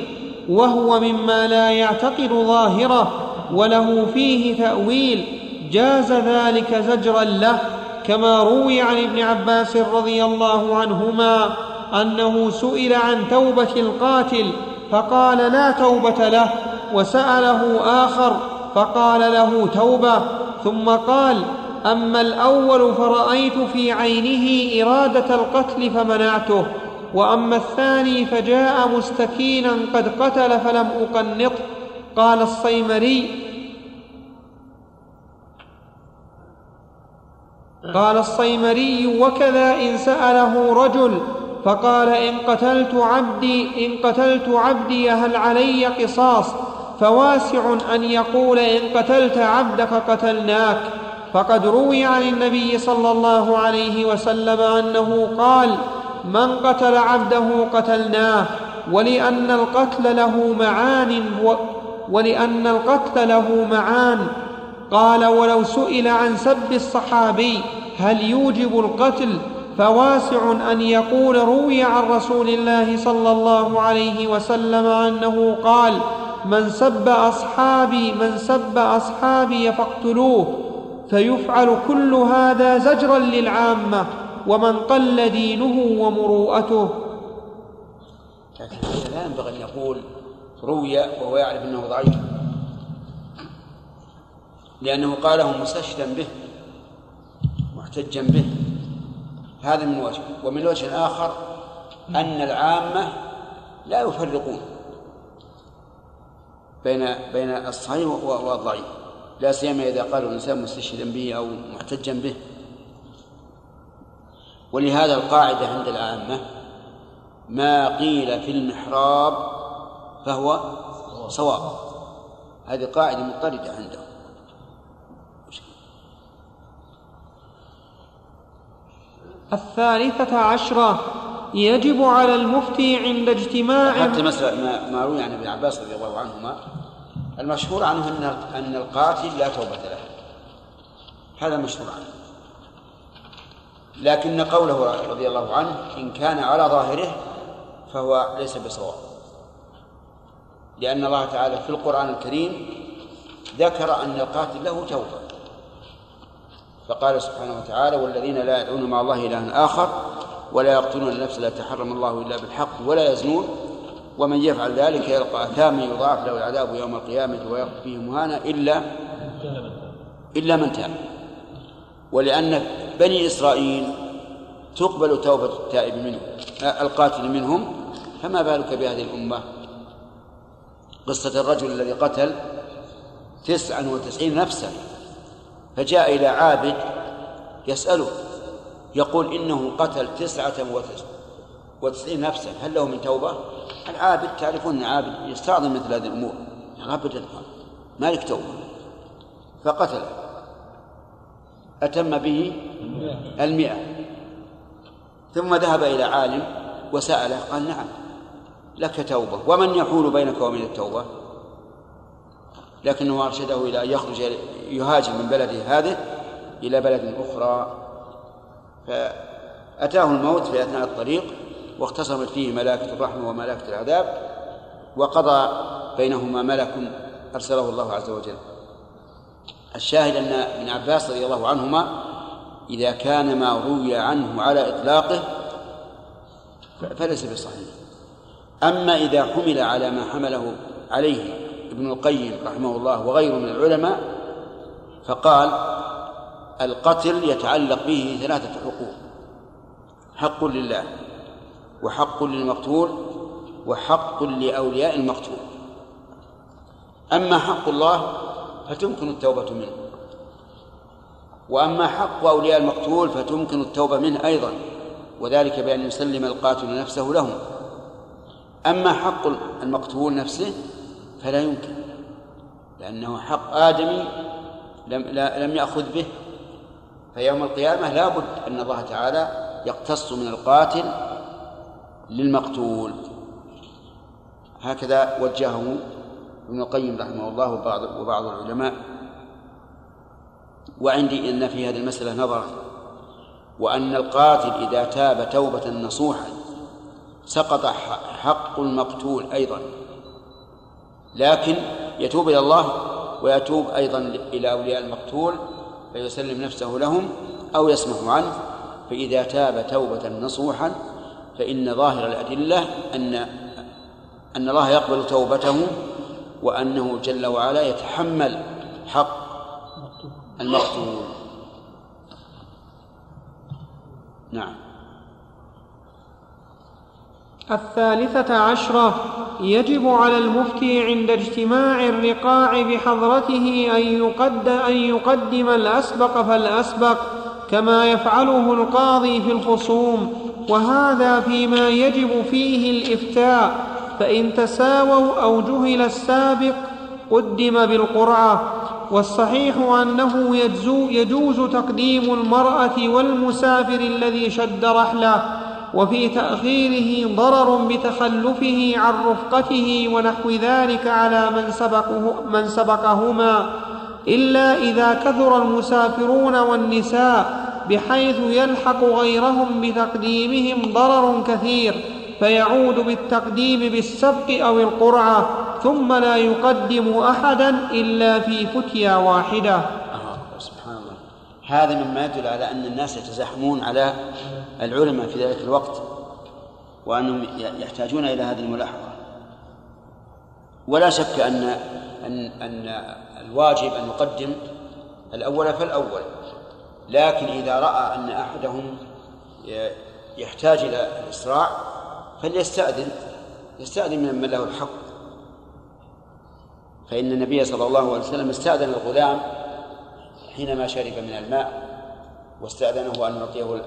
وهو مما لا يعتقد ظاهره وله فيه تأويل جاز ذلك زجرا له كما روي عن ابن عباس رضي الله عنهما أنه سئل عن توبة القاتل فقال لا توبة له وسأله آخر فقال له توبة ثم قال أما الأول فرأيت في عينه إرادة القتل فمنعته وأما الثاني فجاء مستكينا قد قتل فلم اقنطه قال الصيمري قال الصيمري وكذا إن سأله رجل فقال إن قتلت عبدي إن قتلت عبدي هل علي قصاص؟ فواسع أن يقول إن قتلت عبدك قتلناك. فقد روي عن النبي صلى الله عليه وسلم أنه قال من قتل عبده قتلناه ولأن القتل له معان ولأن القتل له معان. قال ولو سئل عن سب الصحابي هل يوجب القتل؟ فواسع أن يقول روي عن رسول الله صلى الله عليه وسلم أنه قال من سب أصحابي من سب أصحابي فاقتلوه فيفعل كل هذا زجرا للعامة ومن قل دينه ومروءته. لكن لا ينبغي أن يقول روي وهو يعرف أنه ضعيف. لأنه قاله مستشهدا به محتجا به. هذا من وجه. ومن وجه آخر أن العامة لا يفرقون. بين بين الصحيح والضعيف. لا سيما إذا قالوا الإنسان مستشهدا به أو محتجا به. ولهذا القاعدة عند العامة ما قيل في المحراب فهو صواب. هذه قاعدة مضطردة عندهم. الثالثة عشرة يجب على المفتي عند اجتماع حتى مسألة ما, ما روي عن ابن عباس رضي الله عنهما المشهور عنه أن أن القاتل لا توبة له. هذا المشهور عنه. لكن قوله رضي الله عنه إن كان على ظاهره فهو ليس بصواب. لأن الله تعالى في القرآن الكريم ذكر أن القاتل له توبة. فقال سبحانه وتعالى والذين لا يدعون مع الله إلها آخر ولا يقتلون النفس التي حرم الله إلا بالحق ولا يزنون. ومن يفعل ذلك يلقى أثاما يضاعف له العذاب يوم القيامة ويخفي فيه مهانا إلا إلا من تاب. ولأن بني إسرائيل تقبل توبة التائب منهم القاتل منهم. فما بالك بهذه الأمة؟ قصة الرجل الذي قتل تسعا وتسعين نفسا فجاء إلى عابد يسأله يقول إنه قتل تسعة وتسعين نفسا. هل له من توبة؟ العابد تعرفون أن عابد يستعظم مثل هذه الأمور. أبدا ما لك توبة. فقتل. أتم به المئة. ثم ذهب إلى عالم وسأله قال نعم لك توبة. ومن يحول بينك وبين التوبة؟ لكنه أرشده إلى أن يخرج يهاجر من بلده هذه إلى بلد أخرى. فأتاه الموت في أثناء الطريق واختصمت فيه ملائكة الرحمة وملائكة العذاب وقضى بينهما ملك أرسله الله عز وجل. الشاهد أن ابن عباس رضي الله عنهما إذا كان ما روي عنه على إطلاقه فليس بصحيح. أما إذا حمل على ما حمله عليه ابن القيم رحمه الله وغيره من العلماء فقال القتل يتعلق به ثلاثة حقوق. حق لله وحق للمقتول وحق لأولياء المقتول. أما حق الله فتمكن التوبة منه. وأما حق أولياء المقتول فتمكن التوبة منه أيضا وذلك بأن يسلم القاتل نفسه لهم. أما حق المقتول نفسه فلا يمكن لأنه حق آدمي لم, لا لم يأخذ به فيوم القيامة لا بد أن الله تعالى يقتص من القاتل للمقتول. هكذا وجهه ابن القيم رحمه الله وبعض وبعض العلماء. وعندي إن في هذه المسألة نظرا وأن القاتل إذا تاب توبة نصوحا سقط حق المقتول أيضا. لكن يتوب إلى الله ويتوب أيضا إلى أولياء المقتول فيسلم نفسه لهم أو يسمح عنه فإذا تاب توبة نصوحا فإن ظاهر الأدلة أن أن الله يقبل توبته وأنه جل وعلا يتحمل حق المقتول. نعم. الثالثة عشرة يجب على المفتي عند اجتماع الرقاع بحضرته أن يقد أن يقدم الأسبق فالأسبق كما يفعله القاضي في الخصوم. وهذا فيما يجب فيه الإفتاء فإن تساووا أو جهل السابق قدم بالقرعة. والصحيح أنه يجوز تقديم المرأة والمسافر الذي شد رحلة. وفي تأخيره ضرر بتخلفه عن رفقته ونحو ذلك على من سبقه من سبقهما إلا إذا كثر المسافرون والنساء بحيث يلحق غيرهم بتقديمهم ضرر كثير فيعود بالتقديم بالسبق أو القرعة ثم لا يقدم أحدا إلا في فتيا واحدة. آه سبحان الله. هذا مما يدل على أن الناس يتزاحمون على العلماء في ذلك الوقت وأنهم يحتاجون إلى هذه الملاحظة. ولا شك أن أن أن الواجب أن يقدم الأول فالأول لكن إذا رأى أن أحدهم يحتاج إلى الإسراع فليستأذن يستأذن من له الحق. فإن النبي صلى الله عليه وسلم استأذن الغلام حينما شرب من الماء. واستأذنه أن يعطيه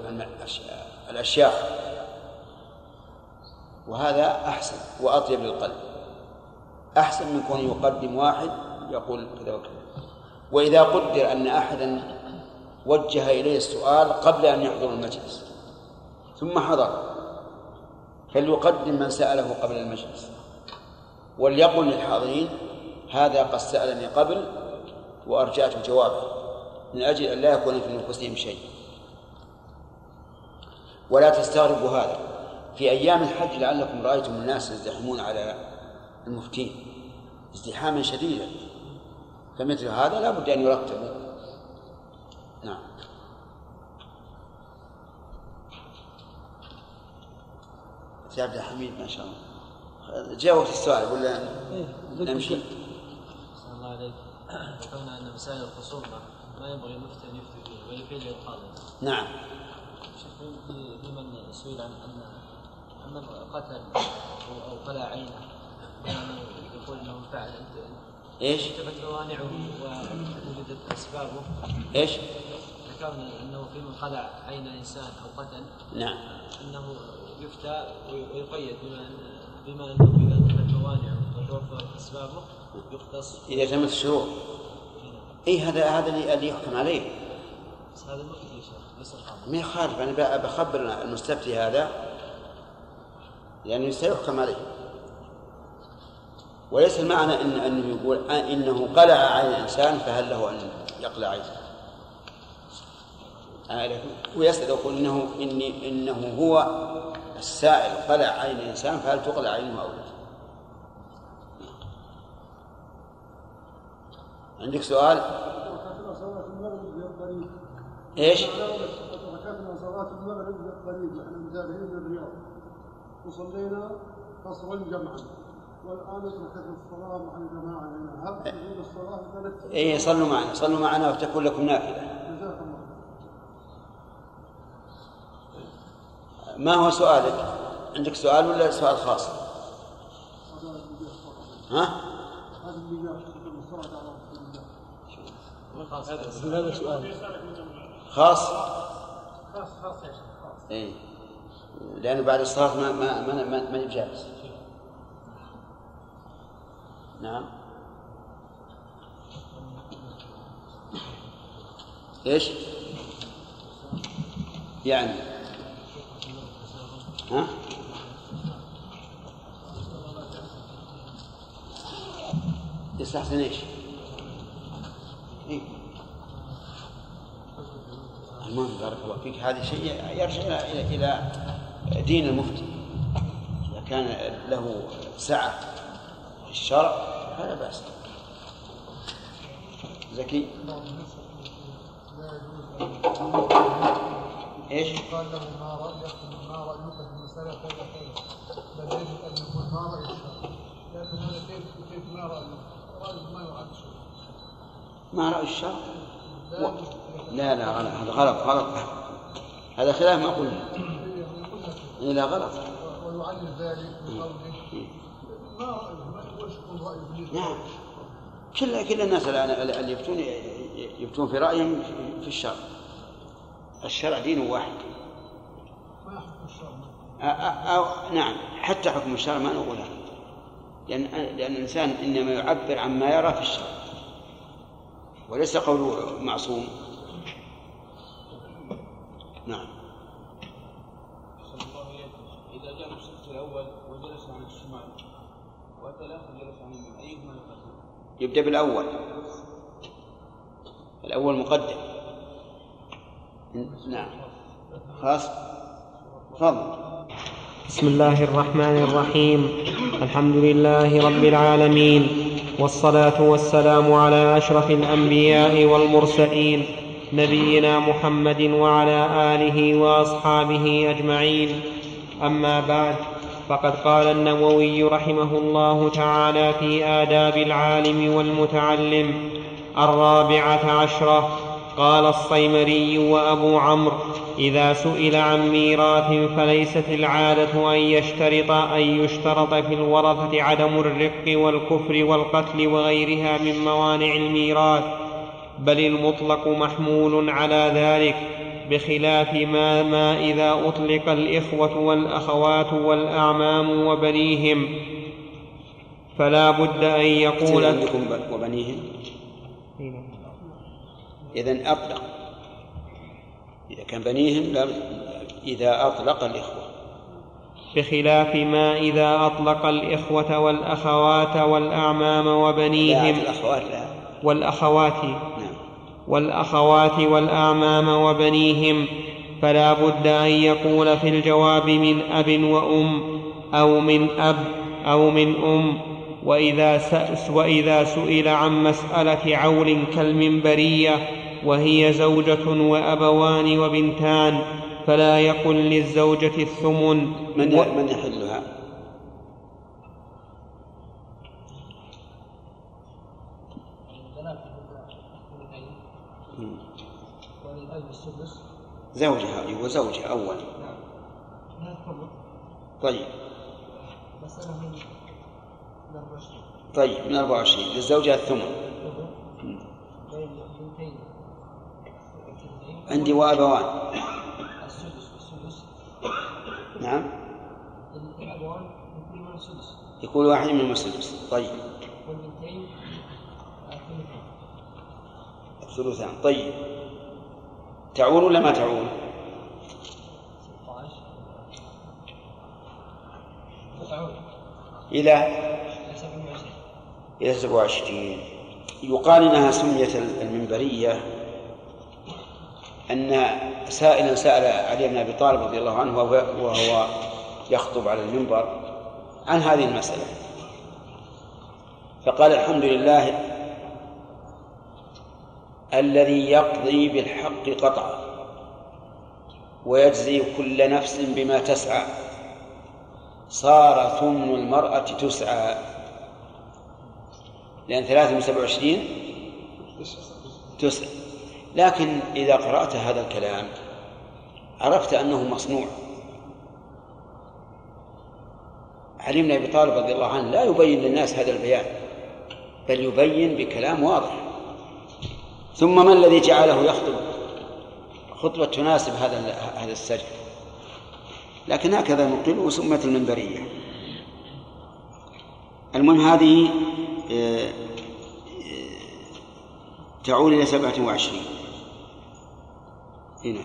الأشياخ. وهذا أحسن وأطيب للقلب. أحسن من كون يقدم واحد يقول كذا وكذا وإذا قدر أن أحدا وجه إليه السؤال قبل أن يحضر المجلس ثم حضر فليقدم من سأله قبل المجلس. وليقل للحاضرين هذا قد سألني قبل وأرجعت جوابه. من أجل أن لا يكون في نفوسهم شيء. ولا تستغربوا هذا. في أيام الحج لعلكم رأيتم الناس يزدحمون على المفتين. ازدحاما شديدا. فمثل هذا لا بد أن يرتبوا. نعم. يا عبد الحميد ما شاء الله. جاوبت السؤال ولا إيه نمشي؟ الله عليك ذكرنا أن مسائل الخصومه ما ينبغي المفتي ان يفتي فيه ولفعل القاضي نعم. في في من سئل عن أن أن قتل أو قلع عينه يعني يقول إنه فعل. إيش؟ انتفت موانعه ووجدت أسبابه. إيش؟ ذكرنا إنه في من قلع عين إنسان أو قتل. نعم. إنه يفتى ويقيد بما بما أنه إذا انتفت موانعه وتوفر أسبابه يختص إذا تمت الشروط اي هذا هذا اللي يحكم عليه. بس هذا المفتي يا شيخ ليس ما يخالف أنا ب- بخبر المستفتي هذا. لأنه سيحكم عليه. وليس المعنى ان إنه يقول إنه قلع عين انسان فهل له أن يقلع عينه؟ آه، ويسأل يقول إنه إني إنه هو السائل قلع عين الإنسان فهل تقلع عينه أو لا؟ عندك سؤال؟ إيش؟ ذكرنا صلاة المغرب قريب نحن مسافرين من الرياض وصلينا قصرا جمعا والآن اتركت الصلاة مع الجماعة هنا هل تجوز الصلاة ثلاث اي صلوا معنا صلوا معنا وتكون لكم نافلة جزاك الله ما هو سؤالك؟ عندك سؤال ولا سؤال خاص؟ ها؟ هذا اللي جاء الصلاة على الله هذا سؤال خاص؟ خاص خاص يا شيخ خاص اي لأنه بعد الصلاة ما ما ما ما, ما جالس نعم إيش؟ يعني ها؟ يستحسن إيش؟ المهم بارك الله فيك هذا شيء يرجع إلى دين المفتي إذا كان له سعة في الشرع فلا بأس زكي إيش؟ قال له ما رأيك ما رأيك في المسألة كذا كذا بل يجب أن يكون ما رأي الشرع لأن هذا كيف كيف ما رأيه؟ رأيه ما يعد شيء ما رأي الشرع؟ لا لا غلط. هذا غلط غلط. هذا خلاف ما قلنا. إيه لا غلط. ويعلل ذلك بقوله نعم. كل كل الناس الآن اللي يفتون يفتون في رأيهم في الشرع. الشرع دين واحد. أو نعم. حتى حكم الشرع ما نقول هذا لأن لأن الإنسان إنما يعبر عما يرى في الشرع. وليس قوله معصوم نعم صلى الله عليه وسلم إذا جاء الصف الأول وجلس عن الشمال وأتى الآخر جلس عن اليمين أيهما يقدم؟ يبدأ بالأول. الأول مقدم. نعم. خلاص. تفضل. بسم الله الرحمن الرحيم. الحمد لله رب العالمين. والصلاة والسلام على أشرف الأنبياء والمرسلين نبينا محمد وعلى آله وأصحابه أجمعين. أما بعد. فقد قال النووي رحمه الله تعالى في آداب العالم والمتعلم الرابعة عشرة. قال الصيمري وأبو عمرو إذا سئل عن ميراث فليست العادة أن يشترط أن يشترط في الورثة عدم الرق والكفر والقتل وغيرها من موانع الميراث بل المطلق محمول على ذلك. بخلاف ما, ما إذا أطلق الإخوة والأخوات والأعمام وبنيهم فلا بد أن يقول وبنيهم. إذا أطلق إذا كان بنيهم لا إذا أطلق الإخوة. بخلاف ما إذا أطلق الإخوة والأخوات والأعمام لا وبنيهم الأخوات لا. والأخوات. والأخوات والأعمام وبنيهم فلا بد أن يقول في الجواب من أب وأم أو من أب أو من أم وإذا, سأس وإذا سئل عن مسألة عول كالمنبرية وهي زوجة وأبوان وبنتان فلا يقل للزوجة الثمن من و- من يحلها؟ زوجها يقول زوجها تفرق طيب. مسألة من من 24 طيب من 24 للزوجة الثمن. عندي وأبوان. نعم. يكون يقول واحد من السدس طيب. والبنتين الثلثان طيب. تعول ولا ما تعول؟ 16 تعود إلى 27 إلى 27 يقال إنها سميت المنبرية أن سائلا سأل علي بن أبي طالب رضي الله عنه وهو يخطب على المنبر عن هذه المسألة فقال الحمد لله الذي يقضي بالحق قطعا ويجزي كل نفس بما تسعى. صار ثمن المرأة تسعى. لأن ثلاثة من سبع وعشرين تسعى. لكن إذا قرأت هذا الكلام عرفت أنه مصنوع. بن أبي طالب رضي الله عنه لا يبين للناس هذا البيان بل يبين بكلام واضح. ثم ما الذي جعله يخطب؟ خطبة تناسب هذا هذا السجن لكن هكذا نقل وسمت المنبرية. المهم هذه آه، آه، تعود إلى سبعة وعشرين. هنا.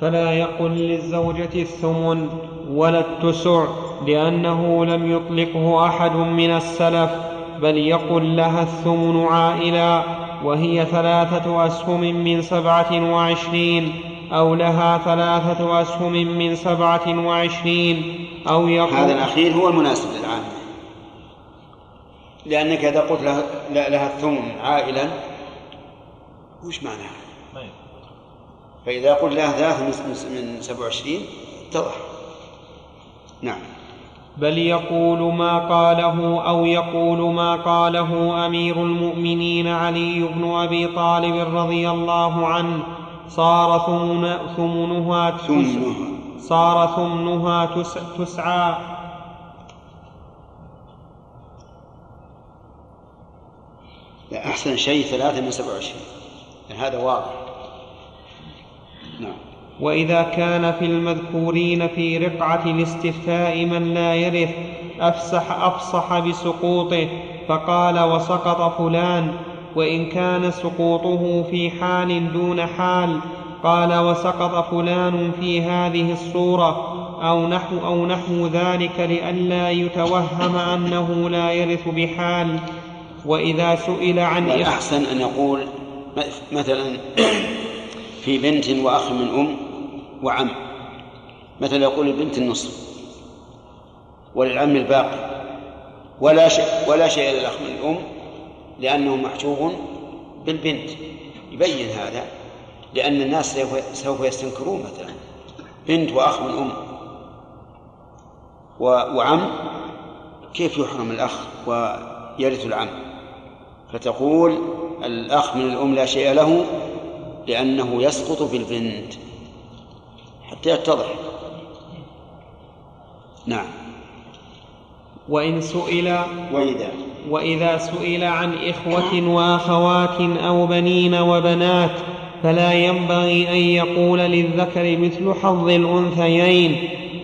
فلا يقل للزوجة الثمن ولا التسع لأنه لم يطلقه أحد من السلف. بل يقل لها الثمن عائلا وهي ثلاثة أسهم من سبعة وعشرين أو لها ثلاثة أسهم من سبعة وعشرين أو يقول هذا الأخير هو المناسب للعامة لأنك إذا قلت لها, لها الثمن عائلا وش معناها؟ فإذا قلت لها ثلاثة من سبع وعشرين اتضح. نعم. بل يقول ما قاله أو يقول ما قاله أمير المؤمنين علي بن أبي طالب رضي الله عنه. صار ثمن ثمنها صار ثمنها تسعى. لا أحسن شيء ثلاثة من سبع وعشرين. هذا واضح. نعم. وإذا كان في المذكورين في رقعة الاستفتاء من لا يرث أفسح أفصح بسقوطه فقال وسقط فلان وإن كان سقوطه في حال دون حال قال وسقط فلان في هذه الصورة أو نحو أو نحو ذلك لئلا يتوهم أنه لا يرث بحال. وإذا سئل عن الأحسن أن يقول مثلا في بنت وأخ من أم وعم. مثلا يقول البنت النصف وللعم الباقي. ولا شيء ولا شيء للأخ من الأم لأنه محجوب بالبنت. يبين هذا لأن الناس سوف يستنكرون مثلا. بنت وأخ من أم وعم كيف يحرم الأخ ويرث العم؟ فتقول الأخ من الأم لا شيء له لأنه يسقط في البنت حتى يتضح. نعم. وإن سئل وإذا. وإذا سئل عن إخوة وأخوات أو بنين وبنات فلا ينبغي أن يقول للذكر مثل حظ الأنثيين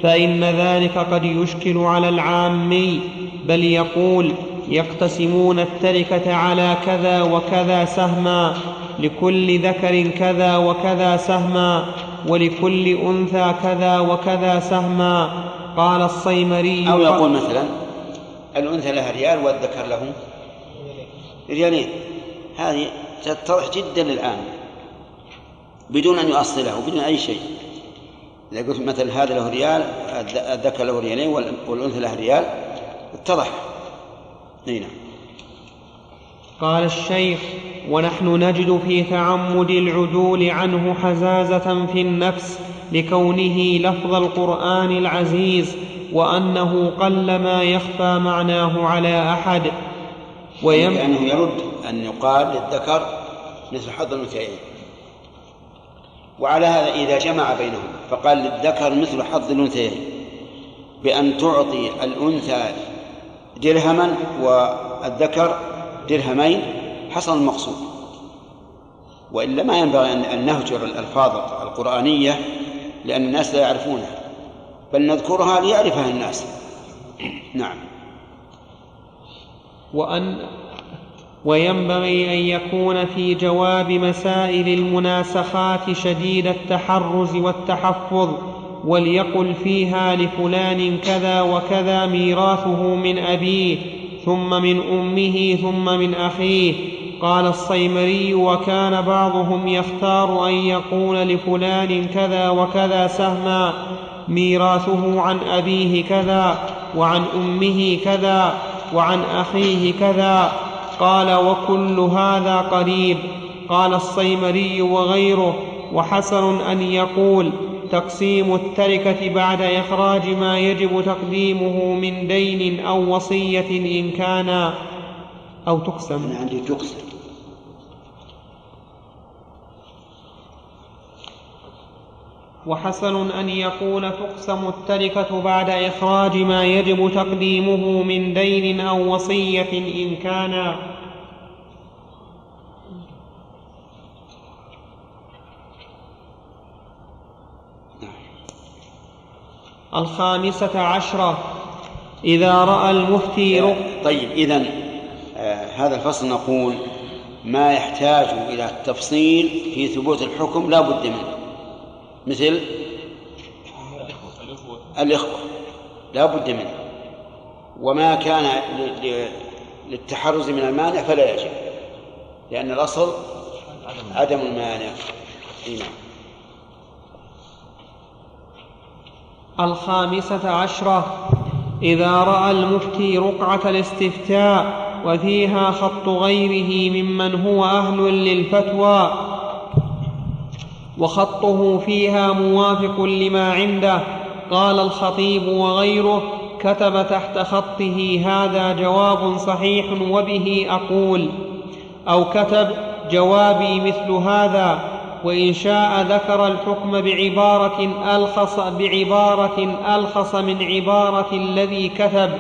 فإن ذلك قد يشكل على العامي بل يقول يقتسمون التركة على كذا وكذا سهما لكل ذكر كذا وكذا سهما ولكل أنثى كذا وكذا سهما. قال الصيمري أو يقول مثلا الأنثى لها ريال والذكر له ريالين. هذه تتضح جدا للآن بدون أن يؤصله بدون أي شيء. إذا قلت مثلا هذا له ريال الذكر له ريالين والأنثى لها ريال اتضح. نعم. قال الشيخ ونحن نجد في تعمد العدول عنه حزازة في النفس لكونه لفظ القرآن العزيز وأنه قل ما يخفى معناه على أحد. ويم لأنه يرد أن يقال للذكر مثل حظ الانثيين وعلى هذا إذا جمع بينهم فقال للذكر مثل حظ الانثيين بأن تعطي الأنثى درهما والذكر درهمين حصل المقصود. وإلا ما ينبغي أن نهجر الألفاظ القرآنية لأن الناس لا يعرفونها. بل نذكرها ليعرفها الناس. نعم. وأن وينبغي أن يكون في جواب مسائل المناسخات شديد التحرز والتحفظ وليقل فيها لفلان كذا وكذا ميراثه من أبيه ثم من أمه ثم من أخيه. قال الصيمري وكان بعضهم يختار أن يقول لفلان كذا وكذا سهما. ميراثه عن أبيه كذا وعن أمه كذا وعن أخيه كذا. قال وكل هذا قريب. قال الصيمري وغيره. وحسن أن يقول تقسيم التركة بعد إخراج ما يجب تقديمه من دين أو وصية إن كان أو تقسم. أنا عندي تقسم. وحسن أن يقول تقسم التركة بعد إخراج ما يجب تقديمه من دين أو وصية إن كان الخامسة عشرة. إذا رأى المفتي رق طيب إذا آه هذا الفصل نقول ما يحتاج إلى التفصيل في ثبوت الحكم لا بد منه. مثل؟ الإخوة. لا بد منه. وما كان للتحرز من المانع فلا يجب لأن الأصل عدم المانع. نعم الخامسة عشرة. إذا رأى المفتي رقعة الاستفتاء وفيها خط غيره ممن هو أهل للفتوى وخطه فيها موافق لما عنده قال الخطيب وغيره كتب تحت خطه هذا جواب صحيح وبه أقول أو كتب جوابي مثل هذا وإن شاء ذكر الحكم بعبارة ألخص بعبارة ألخص من عبارة الذي كتب.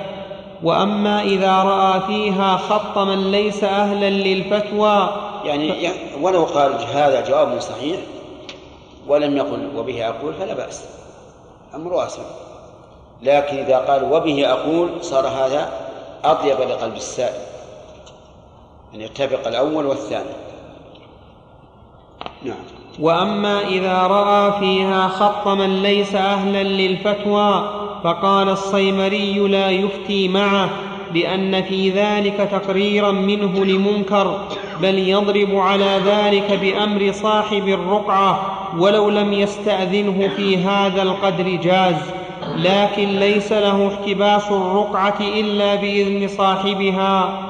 وأما إذا رأى فيها خط من ليس أهلا للفتوى يعني يعني ولو قال هذا جواب صحيح ولم يقل وبه أقول فلا بأس. أمر واسع. لكن إذا قال وبه أقول صار هذا أطيب لقلب السائل. أن يتفق الأول والثاني. نعم. وأما إذا رأى فيها خط من ليس أهلا للفتوى فقال الصيمري لا يفتي معه لأن في ذلك تقريرا منه لمنكر بل يضرب على ذلك بأمر صاحب الرقعة ولو لم يستأذنه في هذا القدر جاز لكن ليس له احتباس الرقعة إلا بإذن صاحبها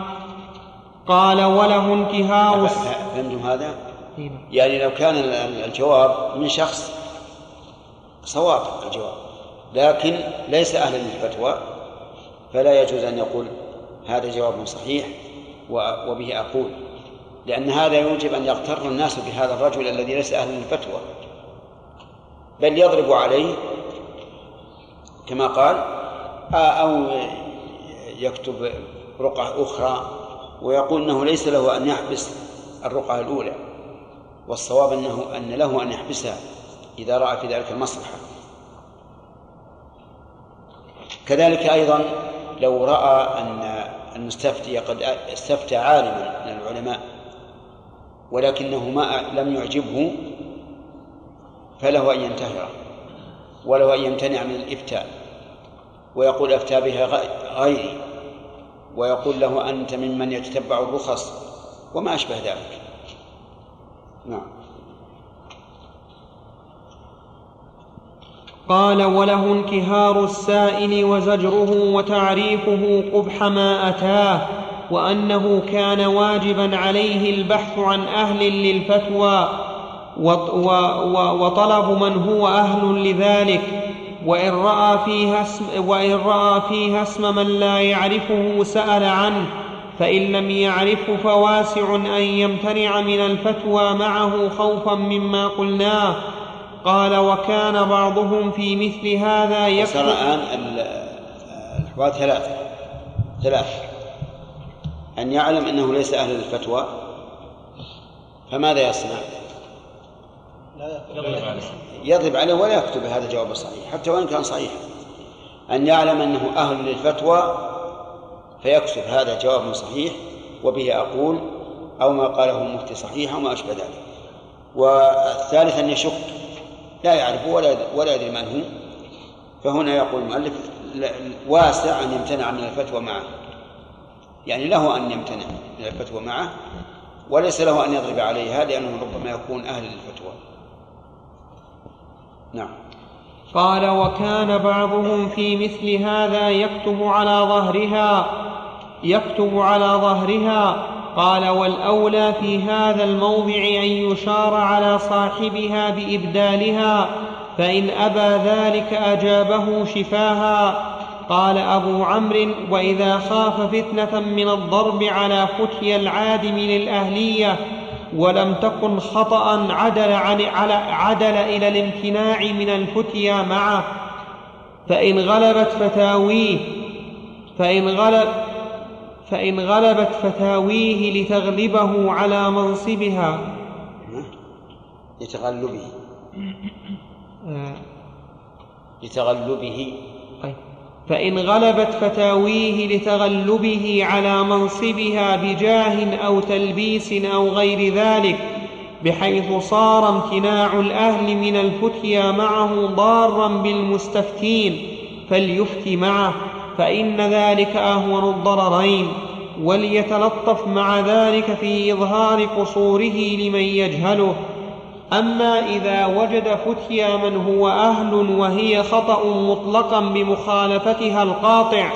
قال وله انتهاء فهمتم هذا؟ يعني لو كان ال- ال- الجواب من شخص صواب الجواب لكن ليس أهلا للفتوى فلا يجوز أن يقول هذا جواب صحيح وبه أقول لأن هذا يوجب أن يغتر الناس بهذا الرجل الذي ليس أهلا للفتوى. بل يضرب عليه كما قال آه، أو يكتب رقعة أخرى ويقول أنه ليس له أن يحبس الرقعة الأولى. والصواب أنه أن له أن يحبسها إذا رأى في ذلك المصلحة. كذلك أيضا لو رأى أن المستفتي قد استفتى عالما من العلماء ولكنه ما لم يعجبه فله أن ينتهره وله أن يمتنع من الإفتاء ويقول أفتى بها غيري ويقول له أنت ممن يتتبع الرخص وما أشبه ذلك. نعم. قال وله انكهار السائل وزجره وتعريفه قبح ما أتاه وأنه كان واجبا عليه البحث عن أهل للفتوى وطلب من هو أهل لذلك وإن رأى فيها اسم وإن رأى فيها اسم من لا يعرفه سأل عنه فإن لم يعرفه فواسع أن يمتنع من الفتوى معه خوفا مما قلناه قال وكان بعضهم في مثل هذا يكتب الآن ال- الأحوال ثلاثة. ثلاثة أن يعلم أنه ليس أهل للفتوى فماذا يصنع؟ يضرب عليه. ولا يكتب هذا جواب صحيح حتى وإن كان صحيحا أن يعلم أنه أهل للفتوى فيكتب هذا جواب صحيح وبه أقول أو ما قاله المفتي صحيح وما أشبه ذلك. والثالث أن يشك لا يعرفه ولا ولا يدري من هو. فهنا يقول المؤلف واسع أن يمتنع من الفتوى معه. يعني له أن يمتنع من الفتوى معه وليس له أن يضرب عليها لأنه ربما يكون أهل للفتوى. نعم. قال وكان بعضهم في مثل هذا يكتب على ظهرها يكتب على ظهرها قال والأولى في هذا الموضع أن يشار على صاحبها بإبدالها فإن أبى ذلك أجابه شفاها قال أبو عمرو وإذا خاف فتنة من الضرب على فتي العادم للأهلية ولم تكن خطأ عدل, عن عدل إلى الامتناع من الفتيا معه فإن غلبت فتاويه فإن غلب فإن غلبت فتاويه لتغلبه على منصبها. لتغلبه. آه، لتغلبه. طيب. فإن غلبت فتاويه لتغلبه على منصبها بجاه أو تلبيس أو غير ذلك بحيث صار امتناع الأهل من الفتيا معه ضارا بالمستفتين فليفتي معه فإن ذلك أهون الضررين. وليتلطف مع ذلك في إظهار قصوره لمن يجهله. أما إذا وجد فتيا من هو أهل وهي خطأ مطلقا بمخالفتها القاطع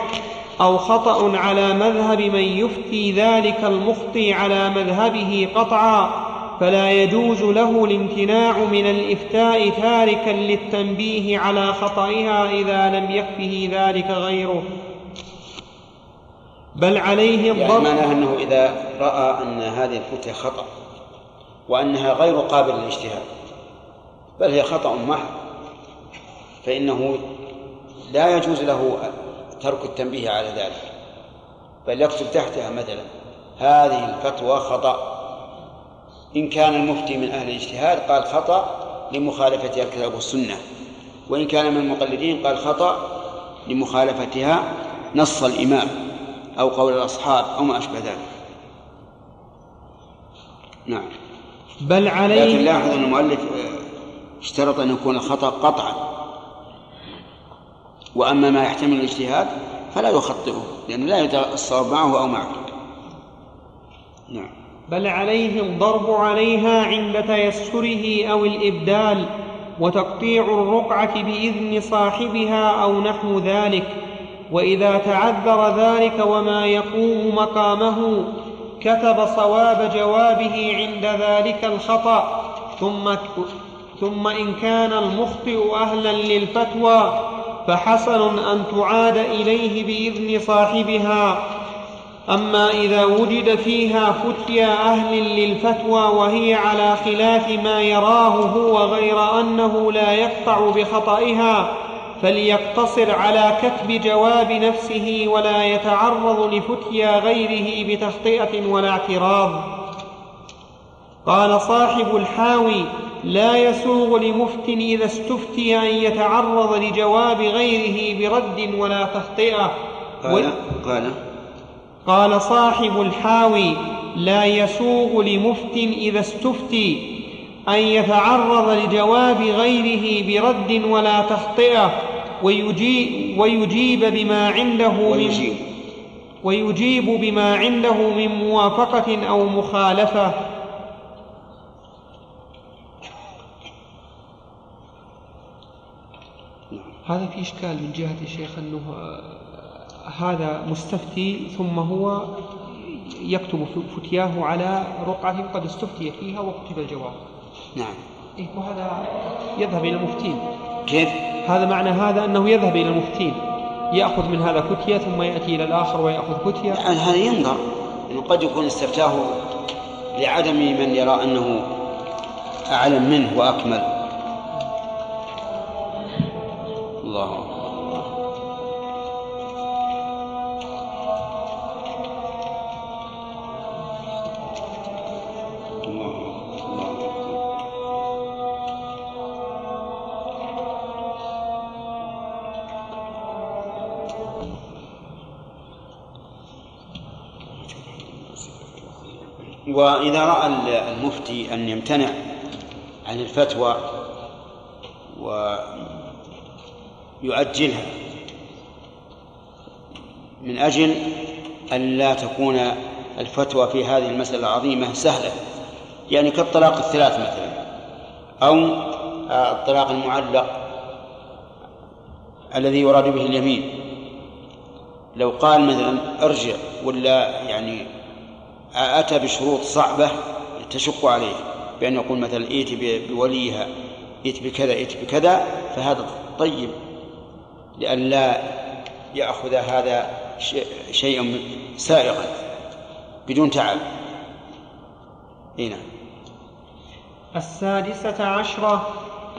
أو خطأ على مذهب من يفتي ذلك المخطي على مذهبه قطعا فلا يجوز له الامتناع من الإفتاء تاركا للتنبيه على خطئها إذا لم يكفه ذلك غيره. بل عليه يعني الضبط معناه أنه إذا رأى أن هذه الفتية خطأ وأنها غير قابلة للاجتهاد بل هي خطأ محض فإنه لا يجوز له ترك التنبيه على ذلك بل يكتب تحتها مثلا هذه الفتوى خطأ. إن كان المفتي من أهل الاجتهاد قال خطأ لمخالفتها الكتاب والسنة وإن كان من المقلدين قال خطأ لمخالفتها نص الإمام. أو قول الأصحاب أو ما أشبه ذلك. نعم. بل لكن عليه لاحظ أن المؤلف آه، اشترط أن يكون الخطأ قطعا. وأما ما يحتمل الاجتهاد فلا يخطئه لأنه لا يدرى الصواب معه أو معه. نعم. بل عليه الضرب عليها عند تيسره أو الإبدال وتقطيع الرقعة بإذن صاحبها أو نحو ذلك. وإذا تعذر ذلك وما يقوم مقامه كتب صواب جوابه عند ذلك الخطأ ثم ثم إن كان المخطئ أهلا للفتوى فحسن أن تعاد إليه بإذن صاحبها. أما إذا وجد فيها فتيا أهل للفتوى وهي على خلاف ما يراه هو غير أنه لا يقطع بخطئها فليقتصر على كتب جواب نفسه ولا يتعرض لفتيا غيره بتخطئة ولا اعتراض. قال صاحب الحاوي لا يسوغ لمفت إذا استفتي أن يتعرض لجواب غيره برد ولا تخطئة. قال قال قال صاحب الحاوي لا يسوغ لمفت إذا استفتي أن يتعرض لجواب غيره برد ولا تخطئة. ويجيب, ويجيب بما عنده من ويجيب. ويجيب بما عنده من موافقة أو مخالفة. هذا في إشكال من جهة الشيخ أنه آه، هذا مستفتي ثم هو يكتب فتياه على رقعة قد استفتي فيها وكتب الجواب. نعم. إيه وهذا يذهب إلى المفتين. كيف؟ هذا معنى هذا أنه يذهب إلى المفتين. يأخذ من هذا فتية ثم يأتي إلى الآخر ويأخذ فتية يعني هذا ينظر. إنه قد يكون استفتاه لعدم من يرى أنه أعلم منه وأكمل. الله أكبر. الله. وإذا رأى المفتي أن يمتنع عن الفتوى ويؤجلها من أجل أن لا تكون الفتوى في هذه المسألة العظيمة سهلة يعني كالطلاق الثلاث مثلا أو آه، الطلاق المعلق الذي يراد به اليمين. لو قال مثلا أرجع ولا يعني أتى بشروط صعبة تشق عليه بأن يقول مثلا ائت بوليها ائت بكذا ائت بكذا فهذا طيب لأن لا يأخذ هذا شيئا سائغا بدون تعب. هنا نعم. السادسة عشرة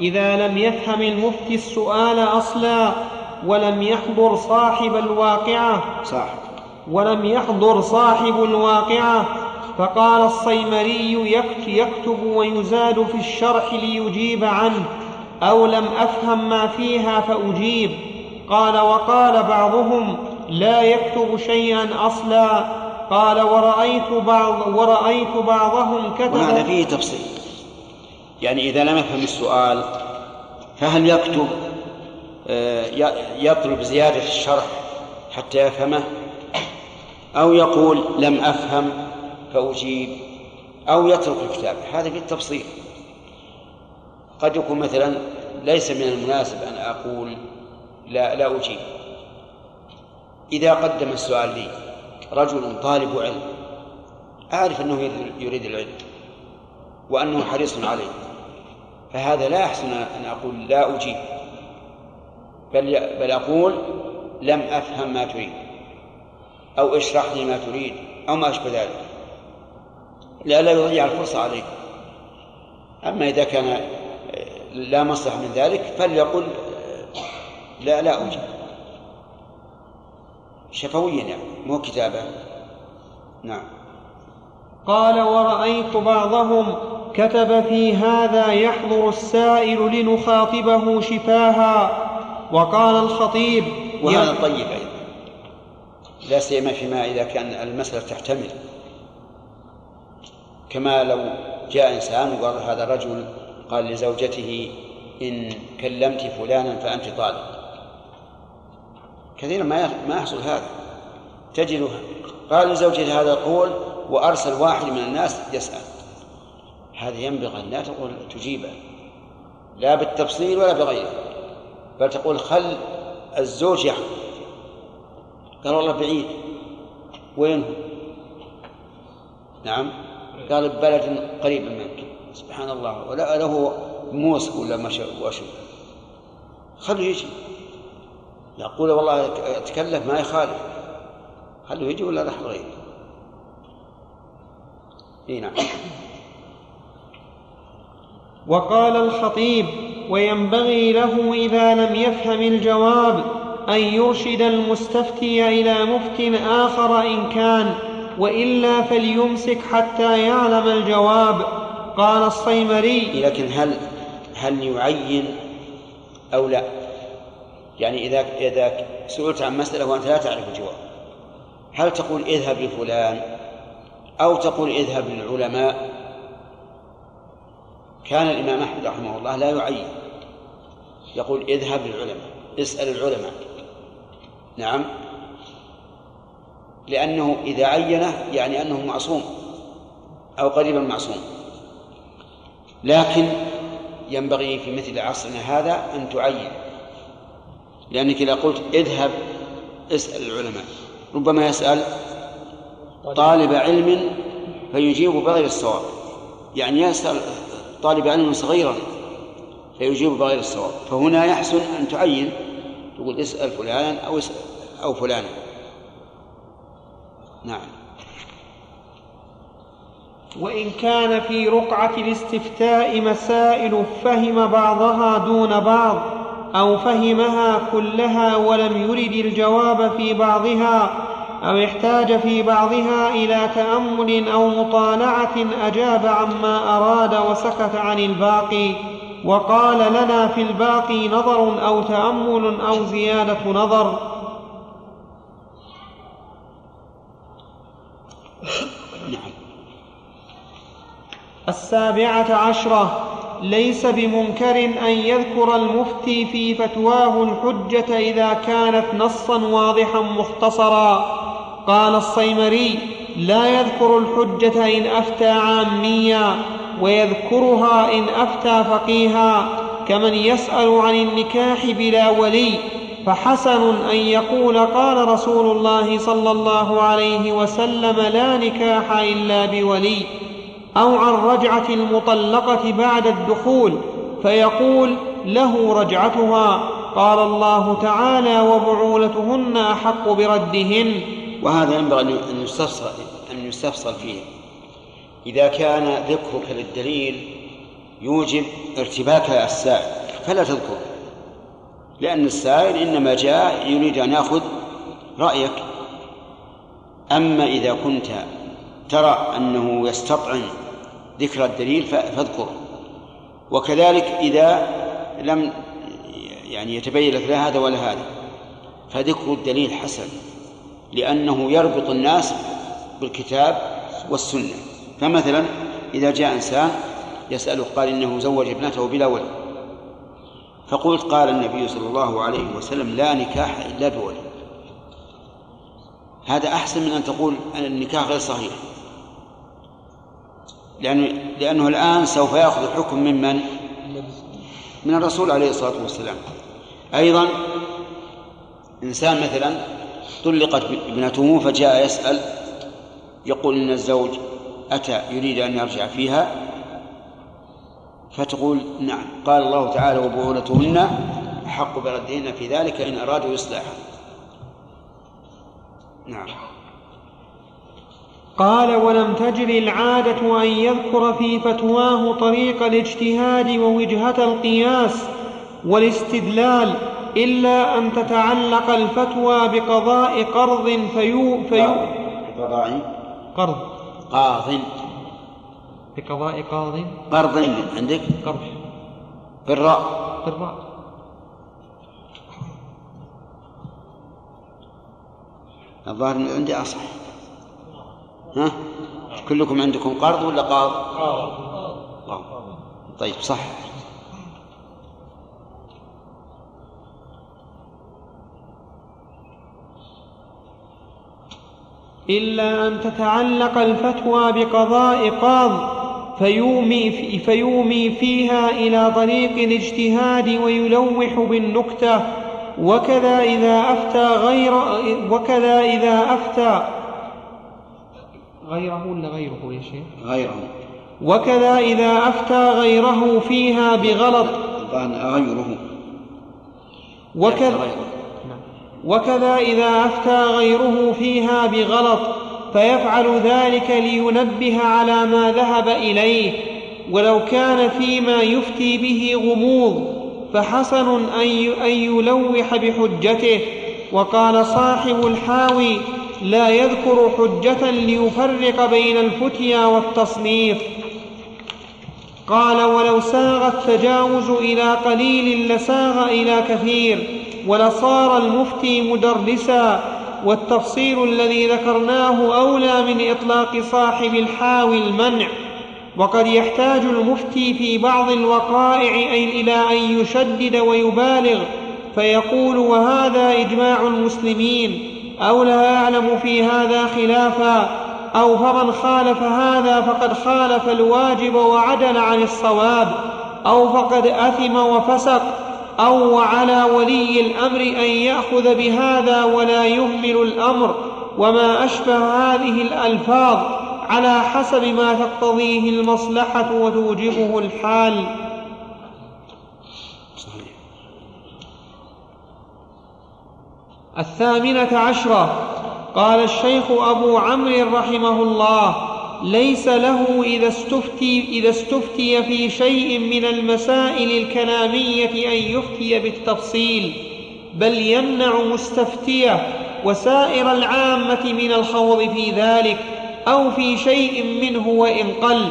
إذا لم يفهم المفتي السؤال أصلا ولم يحضر صاحب الواقعة. صاحب. ولم يحضر صاحب الواقعة. فقال الصيمري يكتب ويزاد في الشرح ليجيب عنه. أو لم أفهم ما فيها فأجيب. قال وقال بعضهم لا يكتب شيئا أصلا. قال ورأيت بعض ورأيت بعضهم كتب وهذا فيه تفصيل. يعني إذا لم يفهم السؤال فهل يكتب آه، يطلب زيادة الشرح حتى يفهمه؟ أو يقول لم أفهم فأجيب أو يترك الكتاب. هذا فيه التفصيل قد يكون مثلا ليس من المناسب أن أقول لا لا أجيب. إذا قدم السؤال لي رجل طالب علم أعرف أنه يريد العلم وأنه حريص عليه فهذا لا يحسن أن أقول لا أجيب بل بل أقول لم أفهم ما تريد. أو اشرح لي ما تريد أو ما أشبه ذلك. لئلا يضيع الفرصة عليك. أما إذا كان لا مصلحة من ذلك فليقل لا لا أجيب شفويا يعني مو كتابة. نعم. قال ورأيت بعضهم كتب في هذا يحضر السائل لنخاطبه شفاها. وقال الخطيب وهذا طيب أيضا. لا سيما فيما إذا كان المسألة تحتمل. كما لو جاء إنسان وقال هذا رجل قال لزوجته إن كلمت فلانا فأنت طالب كثيرا ما ما يحصل هذا. تجد قال لزوجته هذا القول وأرسل واحد من الناس يسأل. هذا ينبغي أن لا تقول تجيبه. لا بالتفصيل ولا بغيره. بل تقول خل الزوج يحكم. قال والله بعيد. وين؟ نعم. قال ببلد قريب منك. سبحان الله. ولا له موسى ولا ما وشو؟ خلوا يجي. يقول والله أتكلف ما يخالف. خلوا يجي ولا لحظه غير إي نعم. وقال الخطيب وينبغي له إذا لم يفهم الجواب أن يرشد المستفتي إلى مفت آخر إن كان وإلا فليمسك حتى يعلم الجواب. قال الصيمري. لكن هل هل يعين أو لا؟ يعني إذا إذا سئلت عن مسألة وأنت لا تعرف الجواب. هل تقول اذهب لفلان أو تقول اذهب للعلماء؟ كان الإمام أحمد رحمه الله لا يعين. يقول اذهب للعلماء اسأل العلماء. نعم. لأنه إذا عينه يعني أنه معصوم أو قريبا معصوم. لكن ينبغي في مثل عصرنا هذا أن تعين. لأنك إذا قلت اذهب اسأل العلماء. ربما يسأل طالب علم فيجيب بغير الصواب. يعني يسأل طالب علم صغيرا فيجيب بغير الصواب. فهنا يحسن أن تعين تقول اسأل فلانا أو اسأل. أو فلانا نعم. وإن كان في رقعة الاستفتاء مسائل فهم بعضها دون بعض أو فهمها كلها ولم يرد الجواب في بعضها أو احتاج في بعضها إلى تأمل أو مطالعة أجاب عما أراد وسكت عن الباقي وقال لنا في الباقي نظر أو تأمل أو زيادة نظر. السابعة عشرة ليس بمنكر أن يذكر المفتي في فتواه الحجة إذا كانت نصا واضحا مختصرا. قال الصيمري لا يذكر الحجة إن أفتى عاميا ويذكرها إن أفتى فقيها كمن يسأل عن النكاح بلا ولي. فحسن أن يقول قال رسول الله صلى الله عليه وسلم لا نكاح إلا بولي أو عن رجعة المطلقة بعد الدخول فيقول له رجعتها قال الله تعالى وبعولتهن أحق بردهن وهذا ينبغي أن يستفصل أن يستفصل فيه. إذا كان ذكرك للدليل يوجب ارتباك السائل فلا تذكره. لأن السائل إنما جاء يريد أن يأخذ رأيك. أما إذا كنت ترى أنه يستطعم ذكر الدليل فاذكره. وكذلك إذا لم يعني يتبين لك لا هذا ولا هذا فذكر الدليل حسن لأنه يربط الناس بالكتاب والسنة. فمثلا إذا جاء إنسان يسأله قال إنه زوج ابنته بلا ولد. فقلت قال النبي صلى الله عليه وسلم لا نكاح إلا بولي. هذا أحسن من أن تقول أن النكاح غير صحيح. لأنه, لأنه الآن سوف يأخذ الحكم ممن من الرسول عليه الصلاة والسلام. أيضا إنسان مثلا طلقت ابنته فجاء يسأل يقول إن الزوج أتى يريد أن يرجع فيها؟ فتقول نعم. قال الله تعالى وبعولتهن أحق بردهن في ذلك إن أرادوا إصلاحا. نعم. قال ولم تجر العادة أن يذكر في فتواه طريق الاجتهاد ووجهة القياس والاستدلال إلا أن تتعلق الفتوى بقضاء قرض فيو فيو قضاء قرض. قاض. بقضاء قاض. قرض عندك؟ قرض. بالراء. بالراء. الظاهر عندي أصح. ها؟ كلكم عندكم قرض ولا قاض. قاض. طيب صح. إلا أن تتعلق الفتوى بقضاء قاض فيومي, في فيومي فيها إلى طريق الاجتهاد ويلوح بالنكتة وكذا إذا أفتى غير وكذا إذا أفتى غيره ولا غيره يا شيخ؟ غيره. وكذا إذا أفتى غيره فيها بغلط. غيره. وكذا وكذا إذا أفتى غيره فيها بغلط فيفعل ذلك لينبه على ما ذهب إليه. ولو كان فيما يفتي به غموض فحسن أن يلوح بحجته. وقال صاحب الحاوي لا يذكر حجة ليفرق بين الفتيا والتصنيف. قال ولو ساغ التجاوز إلى قليل لساغ إلى كثير. ولصار المفتي مدرسا والتفصيل الذي ذكرناه أولى من إطلاق صاحب الحاوي المنع. وقد يحتاج المفتي في بعض الوقائع إلى أن يشدد ويبالغ فيقول وهذا إجماع المسلمين أو لا أعلم في هذا خلافا أو فمن خالف هذا فقد خالف الواجب وعدل عن الصواب أو فقد أثم وفسق. أو وعلى ولي الأمر أن يأخذ بهذا ولا يهمل الأمر. وما أشبه هذه الألفاظ على حسب ما تقتضيه المصلحة وتوجبه الحال. الثامنة عشرة. قال الشيخ أبو عمرو رحمه الله ليس له إذا استفتي, إذا استفتي في شيء من المسائل الكلامية أن يفتي بالتفصيل بل يمنع مستفتيه وسائر العامة من الخوض في ذلك أو في شيء منه وإن قل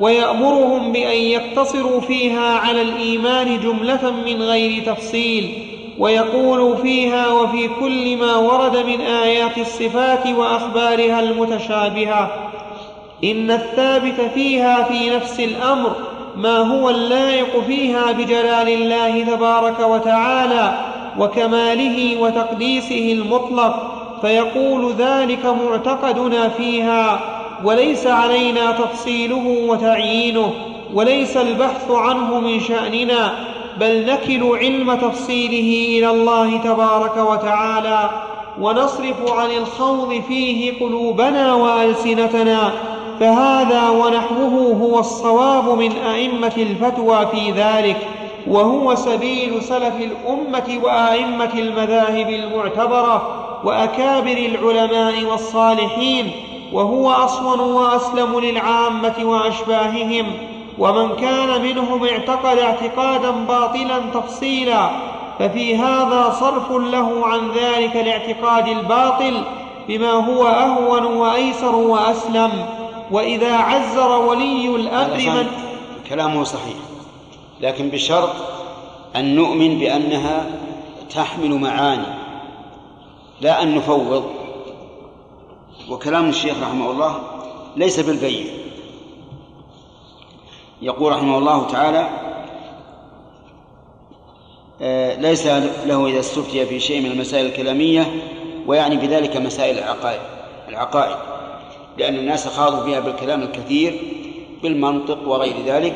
ويأمرهم بأن يقتصروا فيها على الإيمان جملة من غير تفصيل ويقول فيها وفي كل ما ورد من آيات الصفات وأخبارها المتشابهة. إن الثابت فيها في نفس الأمر ما هو اللائق فيها بجلال الله تبارك وتعالى وكماله وتقديسه المطلق فيقول ذلك معتقدنا فيها وليس علينا تفصيله وتعيينه وليس البحث عنه من شأننا بل نكل علم تفصيله إلى الله تبارك وتعالى ونصرف عن الخوض فيه قلوبنا وألسنتنا فهذا ونحوه هو الصواب من أئمة الفتوى في ذلك وهو سبيل سلف الأمة وأئمة المذاهب المعتبرة وأكابر العلماء والصالحين وهو أصون وأسلم للعامة وأشباههم ومن كان منهم اعتقد اعتقادا باطلا تفصيلا ففي هذا صرف له عن ذلك الاعتقاد الباطل بما هو أهون وأيسر وأسلم. وإذا عزر ولي الأمر من كلامه صحيح. لكن بشرط أن نؤمن بأنها تحمل معاني لا أن نفوض. وكلام الشيخ رحمه الله ليس بالبين. يقول رحمه الله تعالى آه، ليس له إذا استفتي في شيء من المسائل الكلامية ويعني بذلك مسائل العقائد العقائد. لأن الناس خاضوا فيها بالكلام الكثير بالمنطق وغير ذلك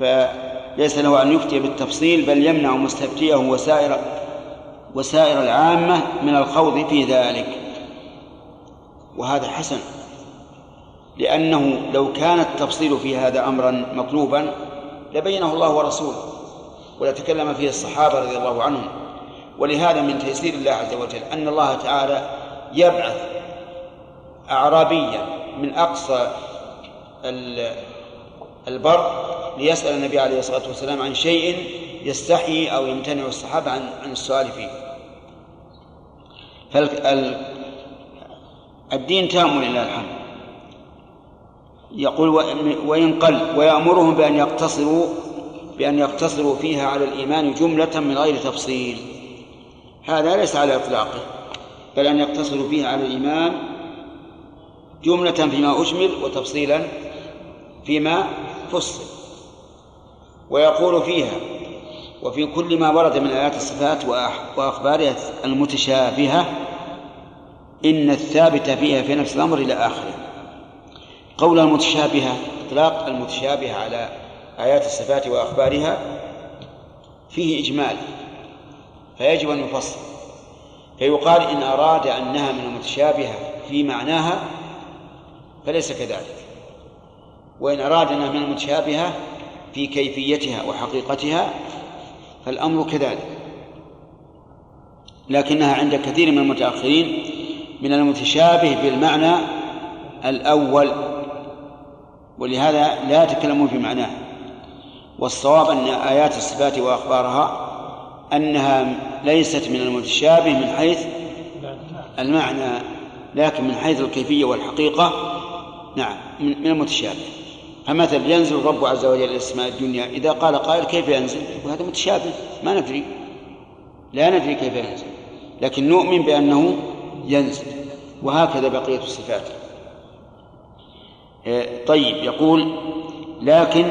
فليس له أن يفتي بالتفصيل بل يمنع مستفتيه وسائر وسائر العامة من الخوض في ذلك. وهذا حسن لأنه لو كان التفصيل في هذا أمرا مطلوبا لبينه الله ورسوله ولتكلم فيه الصحابة رضي الله عنهم. ولهذا من تيسير الله عز وجل أن الله تعالى يبعث أعرابيا من أقصى البر ليسأل النبي عليه الصلاة والسلام عن شيء يستحي أو يمتنع الصحابة عن عن السؤال فيه. فالدين تام لله الحمد. يقول وإن قل ويأمرهم بأن يقتصروا بأن يقتصروا فيها على الإيمان جملة من غير تفصيل. هذا ليس على إطلاقه بل أن يقتصروا فيها على الإيمان جملة فيما أجمل وتفصيلا فيما فصل. ويقول فيها وفي كل ما ورد من آيات الصفات وأخبارها المتشابهة إن الثابت فيها في نفس الأمر إلى آخره. قول المتشابهة إطلاق المتشابهة على آيات الصفات وأخبارها فيه إجمال فيجب أن يفصل. فيقال إن أراد أنها من المتشابهة في معناها فليس كذلك. وإن أراد أنها من المتشابهة في كيفيتها وحقيقتها فالأمر كذلك. لكنها عند كثير من المتأخرين من المتشابه بالمعنى الأول ولهذا لا يتكلمون في معناه. والصواب أن آيات الصفات وأخبارها أنها ليست من المتشابه من حيث المعنى لكن من حيث الكيفية والحقيقة نعم من المتشابه. فمثلا ينزل الرب عز وجل السماء الدنيا إذا قال قائل كيف ينزل؟ وهذا متشابه ما ندري. لا ندري كيف ينزل لكن نؤمن بأنه ينزل وهكذا بقية الصفات. إيه، طيب يقول لكن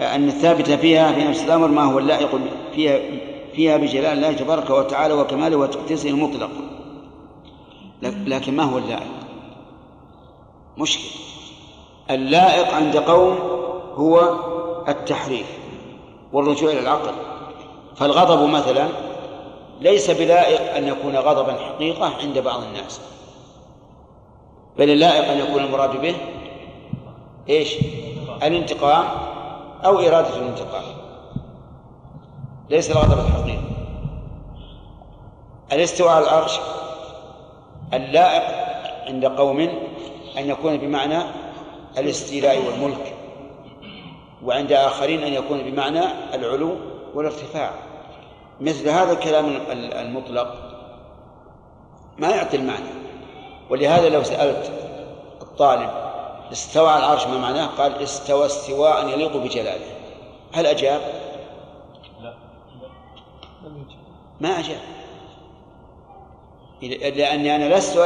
أن الثابت فيها في نفس الأمر ما هو اللائق فيها فيها بجلال الله تبارك وتعالى وكماله وتقديسه المطلق. لكن ما هو اللائق؟ مشكل اللائق عند قوم هو التحريف والرجوع إلى العقل. فالغضب مثلا ليس بلائق أن يكون غضبا حقيقة عند بعض الناس بل اللائق أن يكون المراد به إيش؟ الانتقام أو إرادة الانتقام. ليس الغضب الحقيقي. الاستواء على العرش اللائق عند قوم أن يكون بمعنى الاستيلاء والملك وعند آخرين أن يكون بمعنى العلو والارتفاع. مثل هذا الكلام المطلق ما يعطي المعنى. ولهذا لو سألت الطالب استوى على العرش ما معناه؟ قال استوى استواء يليق بجلاله. هل أجاب؟ لا. ما أجاب. لأني أنا لست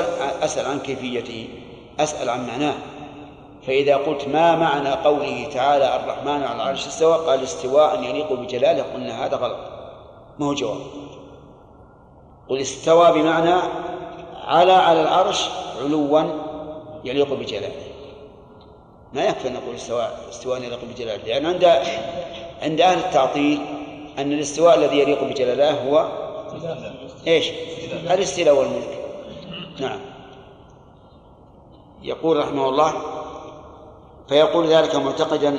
أسأل عن كيفيته أسأل عن معناه. فإذا قلت ما معنى قوله تعالى الرحمن على العرش استوى قال استواء يليق بجلاله قلنا هذا غلط. ما هو جواب؟ قل استوى بمعنى على على العرش علوا يليق بجلاله. ما يكفي أن نقول استواء استواء يليق بجلاله لأن عند عند أهل التعطيل أن الاستواء الذي يليق بجلاله هو إيش؟ الاستيلاء والملك. نعم. يقول رحمه الله فيقول ذلك معتقدا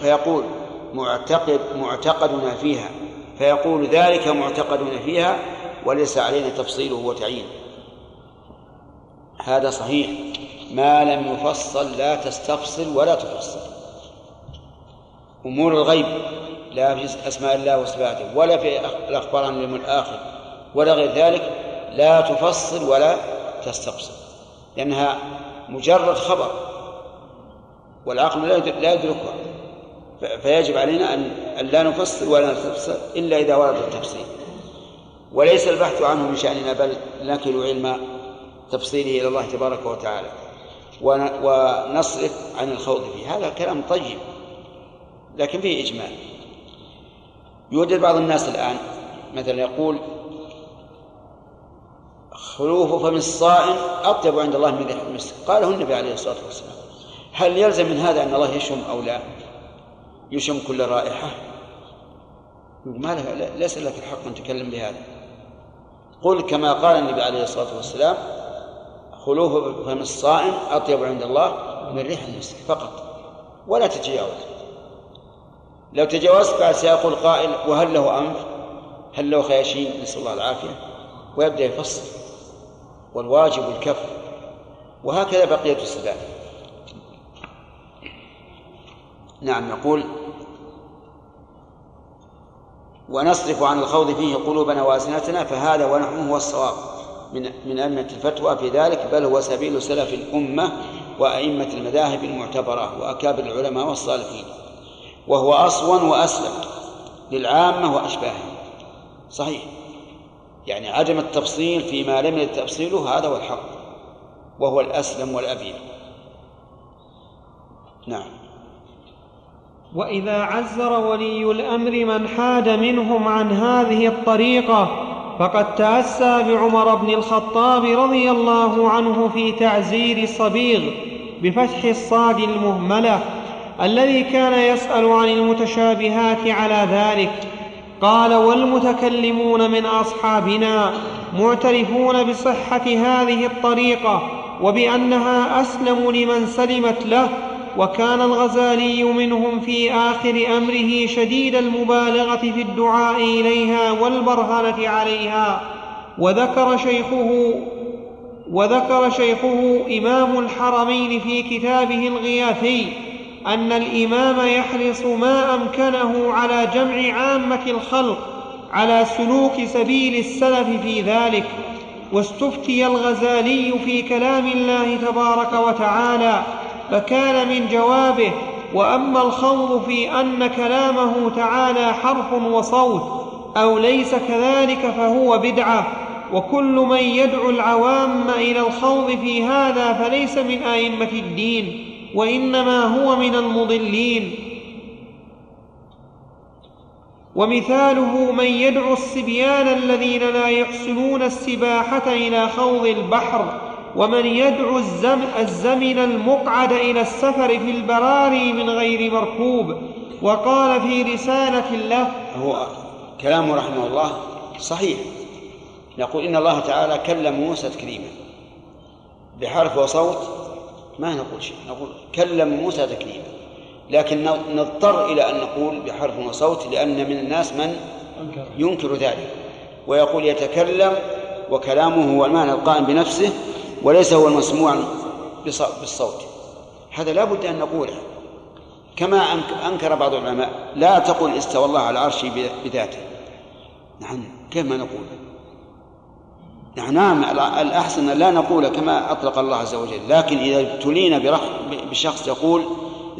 فيقول معتقد معتقدنا فيها فيقول ذلك معتقدنا فيها وليس علينا تفصيله وتعيينه. هذا صحيح. ما لم يفصل لا تستفصل ولا تفصل. أمور الغيب لا في أسماء الله وصفاته ولا في الأخبار عن اليوم الآخر ولا غير ذلك لا تفصل ولا تستفصل لأنها مجرد خبر. والعقل لا يدركها. فيجب علينا أن لا نفصل ولا نستفصل إلا إذا ورد التفصيل. وليس البحث عنه من شأننا بل نكل علم تفصيله إلى الله تبارك وتعالى. ونصرف عن الخوض فيه. هذا كلام طيب لكن فيه إجمال. يوجد بعض الناس الآن مثلا يقول خلوف فم الصائم أطيب عند الله من ريح المسك. قاله النبي عليه الصلاة والسلام. هل يلزم من هذا أن الله يشم أو لا؟ يشم كل رائحة؟ ما له ليس لك الحق أن تتكلم بهذا. قل كما قال النبي عليه الصلاة والسلام خلوف فم الصائم أطيب عند الله من ريح المسك فقط ولا تتجاوز. لو تجاوزت بعد سيقول قائل وهل له أنف هل له خياشيم؟ نسأل الله العافية. ويبدأ يفصل والواجب الكف. وهكذا بقية الصفات نعم يقول ونصرف عن الخوض فيه قلوبنا وألسنتنا فهذا ونحن هو الصواب من من أئمة الفتوى في ذلك بل هو سبيل سلف الأمة وأئمة المذاهب المعتبرة وأكابر العلماء والصالحين وهو أصون وأسلم للعامة وأشباههم. صحيح. يعني عدم التفصيل فيما لم يرد تفصيله هذا هو الحق وهو الأسلم والأبين نعم. وإذا عزر ولي الأمر من حاد منهم عن هذه الطريقة فقد تأسى بعمر بن الخطاب رضي الله عنه في تعزير الصبيغ بفتح الصاد المهملة الذي كان يسأل عن المتشابهات على ذلك. قال والمتكلمون من أصحابنا معترفون بصحة هذه الطريقة وبأنها أسلم لمن سلمت له وكان الغزالي منهم في آخر أمره شديد المبالغة في الدعاء إليها والبرهنه عليها. وذكر شيخه وذكر شيخه إمام الحرمين في كتابه الغياثي أن الإمام يحرص ما أمكنه على جمع عامة الخلق على سلوك سبيل السلف في ذلك. واستفتي الغزالي في كلام الله تبارك وتعالى فكان من جوابه وأما الخوض في أن كلامه تعالى حرف وصوت أو ليس كذلك فهو بدعة. وكل من يدعو العوام إلى الخوض في هذا فليس من أئمة الدين وإنما هو من المضلين. ومثاله من يدعو الصبيان الذين لا يحسنون السباحة إلى خوض البحر ومن يدعو الزم الزمن المقعد إلى السفر في البراري من غير مركوب وقال في رسالة له هو كلامه رحمه الله صحيح. نقول إن الله تعالى كلم موسى تكليما. بحرف وصوت ما نقول شيء. نقول كلم موسى تكليما. لكن نضطر إلى أن نقول بحرف وصوت لأن من الناس من ينكر ذلك. ويقول يتكلم وكلامه هو المعنى القائم بنفسه وليس هو المسموع بالصوت. هذا لا بد أن نقوله. كما أنكر بعض العلماء لا تقول استوى الله على العرش بذاته. نعم كيف ما نقول؟ نعم الأحسن لا نقول كما أطلق الله عز وجل. لكن إذا ابتلينا بشخص يقول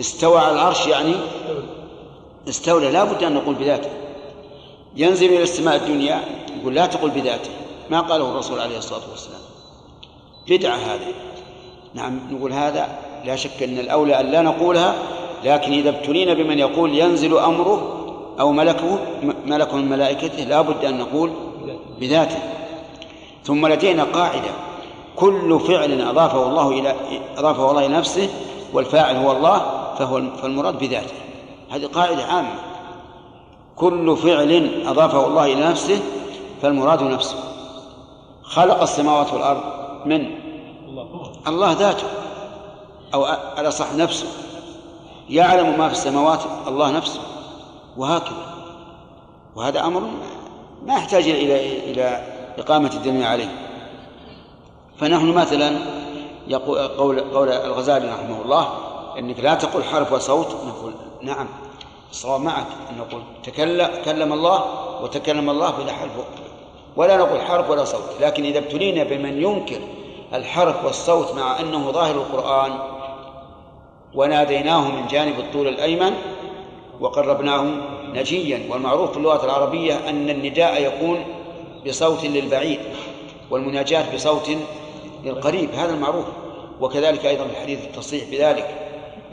استوى على العرش يعني استولى لا بد أن نقول بذاته. ينزل إلى السماء الدنيا يقول لا تقل بذاته. ما قاله الرسول عليه الصلاة والسلام. بدعة هذه. نعم نقول هذا لا شك أن الأولى أن لا نقولها لكن إذا ابتلينا بمن يقول ينزل أمره أو ملكه ملك من ملائكته لا بد أن نقول بذاته. ثم لدينا قاعدة. كل فعل أضافه الله إلى أضافه الله إلى نفسه والفاعل هو الله فهو فالمراد بذاته. هذه قاعدة عامة. كل فعل أضافه الله إلى نفسه فالمراد نفسه. خلق السماوات والأرض. من الله ذاته أو على صح نفسه. يعلم ما في السماوات الله نفسه وهكذا. وهذا أمر ما يحتاج إلى إلى إقامة الدليل عليه. فنحن مثلا يقول قول قول الغزالي رحمه الله إنك لا تقول حرف وصوت نقول نعم الصواب معك أن نقول تكلم كلم الله وتكلم الله بلا حرف. ولا نقول حرف ولا صوت لكن إذا ابتلينا بمن ينكر الحرف والصوت مع أنه ظاهر القرآن وناديناه من جانب الطول الأيمن وقربناه نجيا والمعروف في اللغة العربية أن النداء يكون بصوت للبعيد والمناجاة بصوت للقريب هذا المعروف. وكذلك أيضا في الحديث التصريح بذلك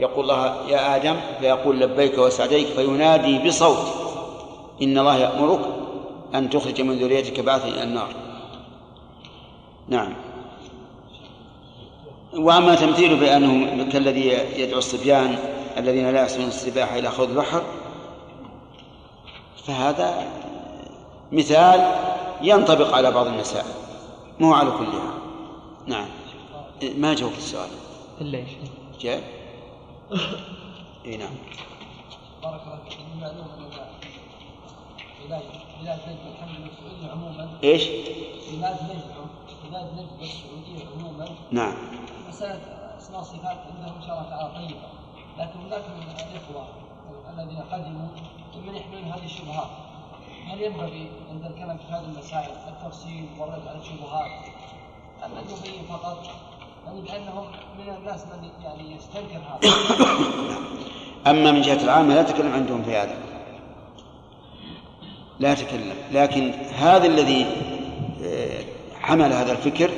يقول الله يا آدم فيقول لبيك وسعديك فينادي بصوت إن الله يأمرك أن تخرج من ذريتك بعثا إلى النار. نعم. وأما تمثيله بأنه كالذي يدعو الصبيان الذين لا يحسنون السباحة إلى خوض البحر فهذا مثال ينطبق على بعض المسائل مو على كلها. نعم. ما جاوبت السؤال؟ إلا إيش؟ جاء إي نعم. بارك الله فيك. معلوم عموما. إيش؟ علاج نجم علاج نجم السعودي عموما. نعم. مسألة أسماء الصفات عندهم إن شاء الله تعالى طيبة لكن هناك من الإخوة الذين قدموا ممن يحملون هذه الشبهات. هل ينبغي عند الكلام في هذه المسائل التفصيل والرد على الشبهات أم أن يبين فقط يعني لأنهم من الناس من يعني يستنكر هذا؟ أما من جهة العامة لا تكلم عندهم في هذا. لا تكلم لكن هذا الذي آه، حمل هذا الفكر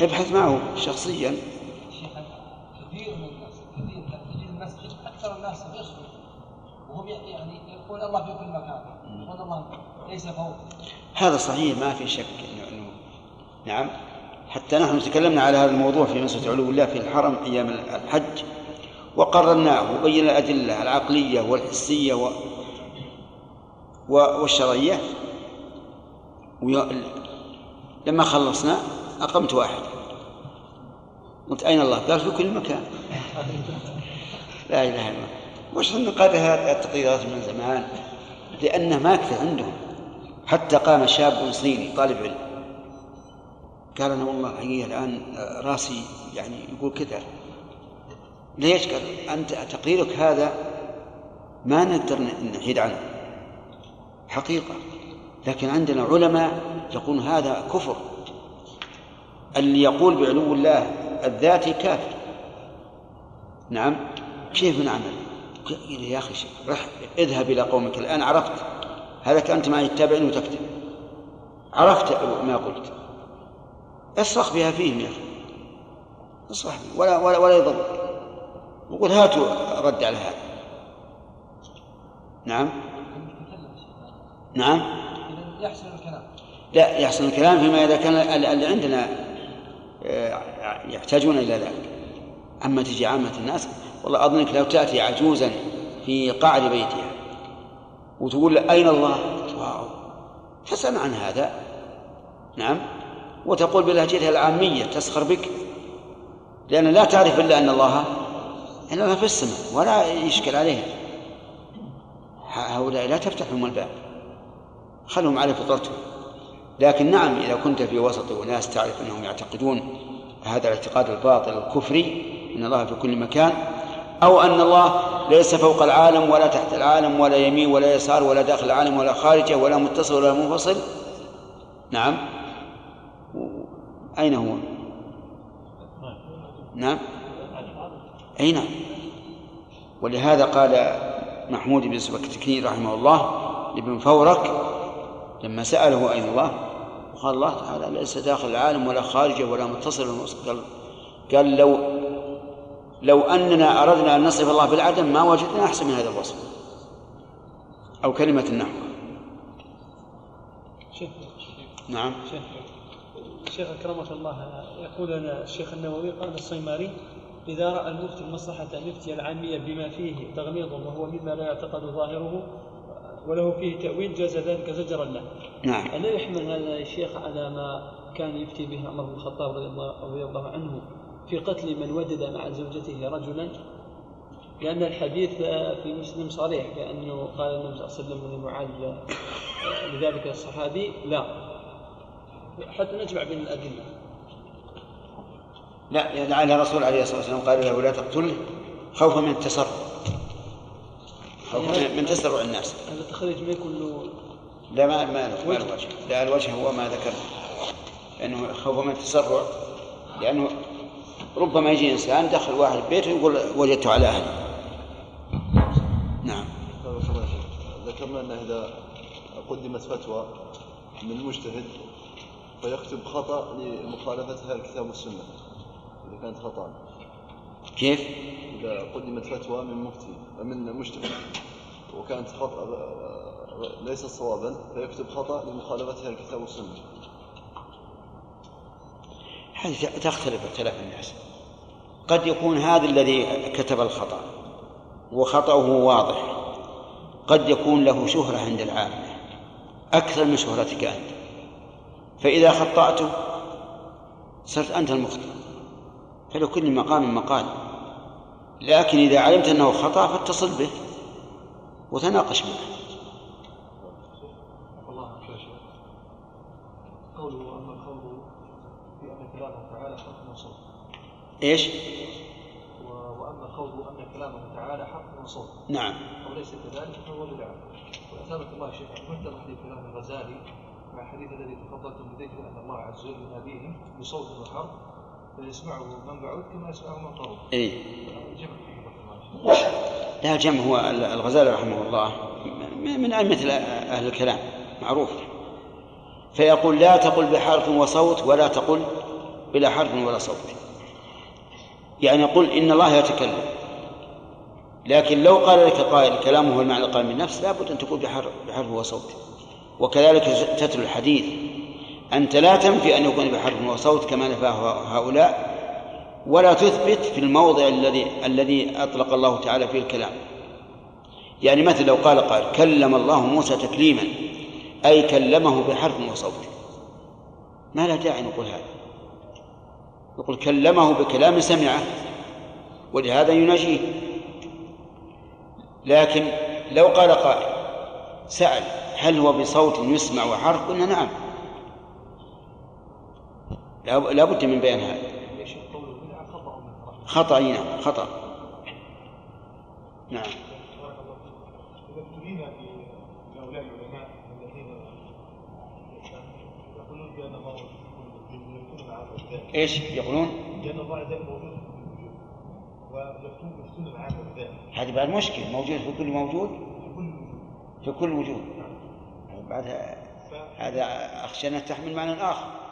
ابحث معه شخصيا. كثير من الناس تجد أكثر الناس وهم يعني الله في كل مكان يقول الله ليس فوق هذا صحيح ما في شك إنه نعم. حتى نحن تكلمنا على هذا الموضوع في مسألة علو الله في الحرم أيام الحج وقررناه وبينا الأدلة العقلية والحسية و... و... والشرعية. لما خلصنا أقمت واحد. قلت أين الله؟ قال في كل مكان. لا إله إلا الله. وش نقرر هذه التقريرات من زمان؟ لأنه ما عندهم. حتى قام شاب صيني طالب علم. قال أنا والله حقيقة الآن راسي يعني يقول كذا ليش؟ قال أنت تقريرك هذا ما نقدر نحيد عنه. حقيقة. لكن عندنا علماء يقولون هذا كفر. اللي يقول بعلو الله الذاتي كافر. نعم. كيف نعمل؟ يا أخي رح اذهب إلى قومك الآن عرفت. هذا أنت معي تتابعني وتكتب. عرفت ما قلت. اصرخ بها فيهم يا أخي. اصرخ ولا ولا ولا يضر. وقل هاتوا رد على هذا. نعم. نعم. يحسن الكلام. لا يحسن الكلام فيما إذا كان اللي عندنا آه، يحتاجون إلى ذلك. أما تجي عامة الناس والله أظنك لو تأتي عجوزا في قعر بيتها وتقول أين الله؟ واو. تسأل عن هذا. نعم. وتقول بلهجتها العامية تسخر بك. لأن لا تعرف إلا أن الله إن الله في السماء ولا يشكل عليها. هؤلاء لا تفتح لهم الباب. خلهم على فطرتهم. لكن نعم إذا كنت في وسط أناس تعرف أنهم يعتقدون هذا الاعتقاد الباطل الكفري إن الله في كل مكان أو أن الله ليس فوق العالم ولا تحت العالم ولا يمين ولا يسار ولا داخل العالم ولا خارجه ولا متصل ولا منفصل. نعم. أين هو؟ نعم. اي نعم ولهذا قال محمود بن سبكتكين رحمه الله لابن فورك لما سأله أين الله وقال الله تعالى ليس داخل العالم ولا خارجه ولا متصل قال قال لو لو أننا أردنا أن نصف الله بالعدم ما وجدنا أحسن من هذا الوصف. أو كلمة النحو. شيخ نعم. شيخ شيخ أكرمك الله. يقول لنا الشيخ النووي قال الصيماري إذا رأى المفتي المصلحة أن يفتي العامية بما فيه تغميض وهو مما لا يعتقد ظاهره وله فيه تأويل جاز ذلك زجرا له. نعم. ألا يحمل هذا الشيخ على ما كان يفتي به عمر بن الخطاب رضي الله, رضي الله عنه في قتل من وجد مع زوجته رجلا؟ لأن الحديث في مسلم صريح بأنه قال النبي صلى الله عليه وسلم لمعاذ لذلك الصحابي لا. حتى نجمع بين الأدلة. لا لعل الرسول عليه الصلاة والسلام قال له لا تقتله خوفا من التسرع خوفا من تسرع الناس. هذا التخريج ما يكون له لا ما ما له ما له وجه لا الوجه هو ما ذكرنا. لأنه خوفا من التسرع. لأنه ربما يجي إنسان دخل واحد بيته ويقول وجدته على أهلي نعم. ذكرنا أن إذا قدمت فتوى من مجتهد فيكتب خطأ لمخالفتها الكتاب والسنة إذا كانت خطأ. كيف؟ إذا قدمت فتوى من مفتي من مجتهد وكانت خطأ ليست صوابا فيكتب خطأ لمخالفتها الكتاب والسنة. هذه تختلف اختلاف الناس. قد يكون هذا الذي كتب الخطأ وخطأه واضح. قد يكون له شهرة عند العامة أكثر من شهرتك أنت. فإذا خطأته صرت أنت المخطئ. فلكل مقام مقال. لكن إذا علمت أنه خطأ فاتصل به وتناقش معه. يا شيخ قوله أن كلامه تعالى حق وصوت إيش؟ و- وأما قوله أن كلامه تعالى حق وصوت نعم. وليس كذلك فهو بدعة وأثابك الله شيخ مرتبط لكلام الغزالي مع الحديث الذي تفضلتم بذكر أن الله عز وجل يناديهم بصوت وحرف فيسمعه من بعد كما يسمعه من قرب جمع لا الجمع هو الغزالي رحمه الله. من أئمة أهل الكلام. معروف. فيقول لا تقل بحرف وصوت ولا تقل بلا حرف ولا صوت. يعني يقول إن الله يتكلم. لكن لو قال لك قائل كلامه هو المعنى القائم بالنفس لابد أن تقول بحرف, بحرف وصوت. وكذلك تتلو الحديث. أنت لا تنفي أن يكون بحرف وصوت كما نفاه هؤلاء ولا تثبت في الموضع الذي الذي أطلق الله تعالى فيه الكلام. يعني مثل لو قال قال كلم الله موسى تكليما أي كلمه بحرف وصوت. ما لا داعي نقول هذا. يقول كلمه بكلام سمعه ولهذا يناجيه. لكن لو قال قائل سأل هل هو بصوت يسمع وحرف قلنا نعم. لا بد من بيان هذا. خطأ نعم خطأ. نعم. إيش يقولون؟ هذه بعد مشكلة موجود في كل موجود؟ في كل وجود. بعد هذا أخشى أنها تحمل معنى آخر.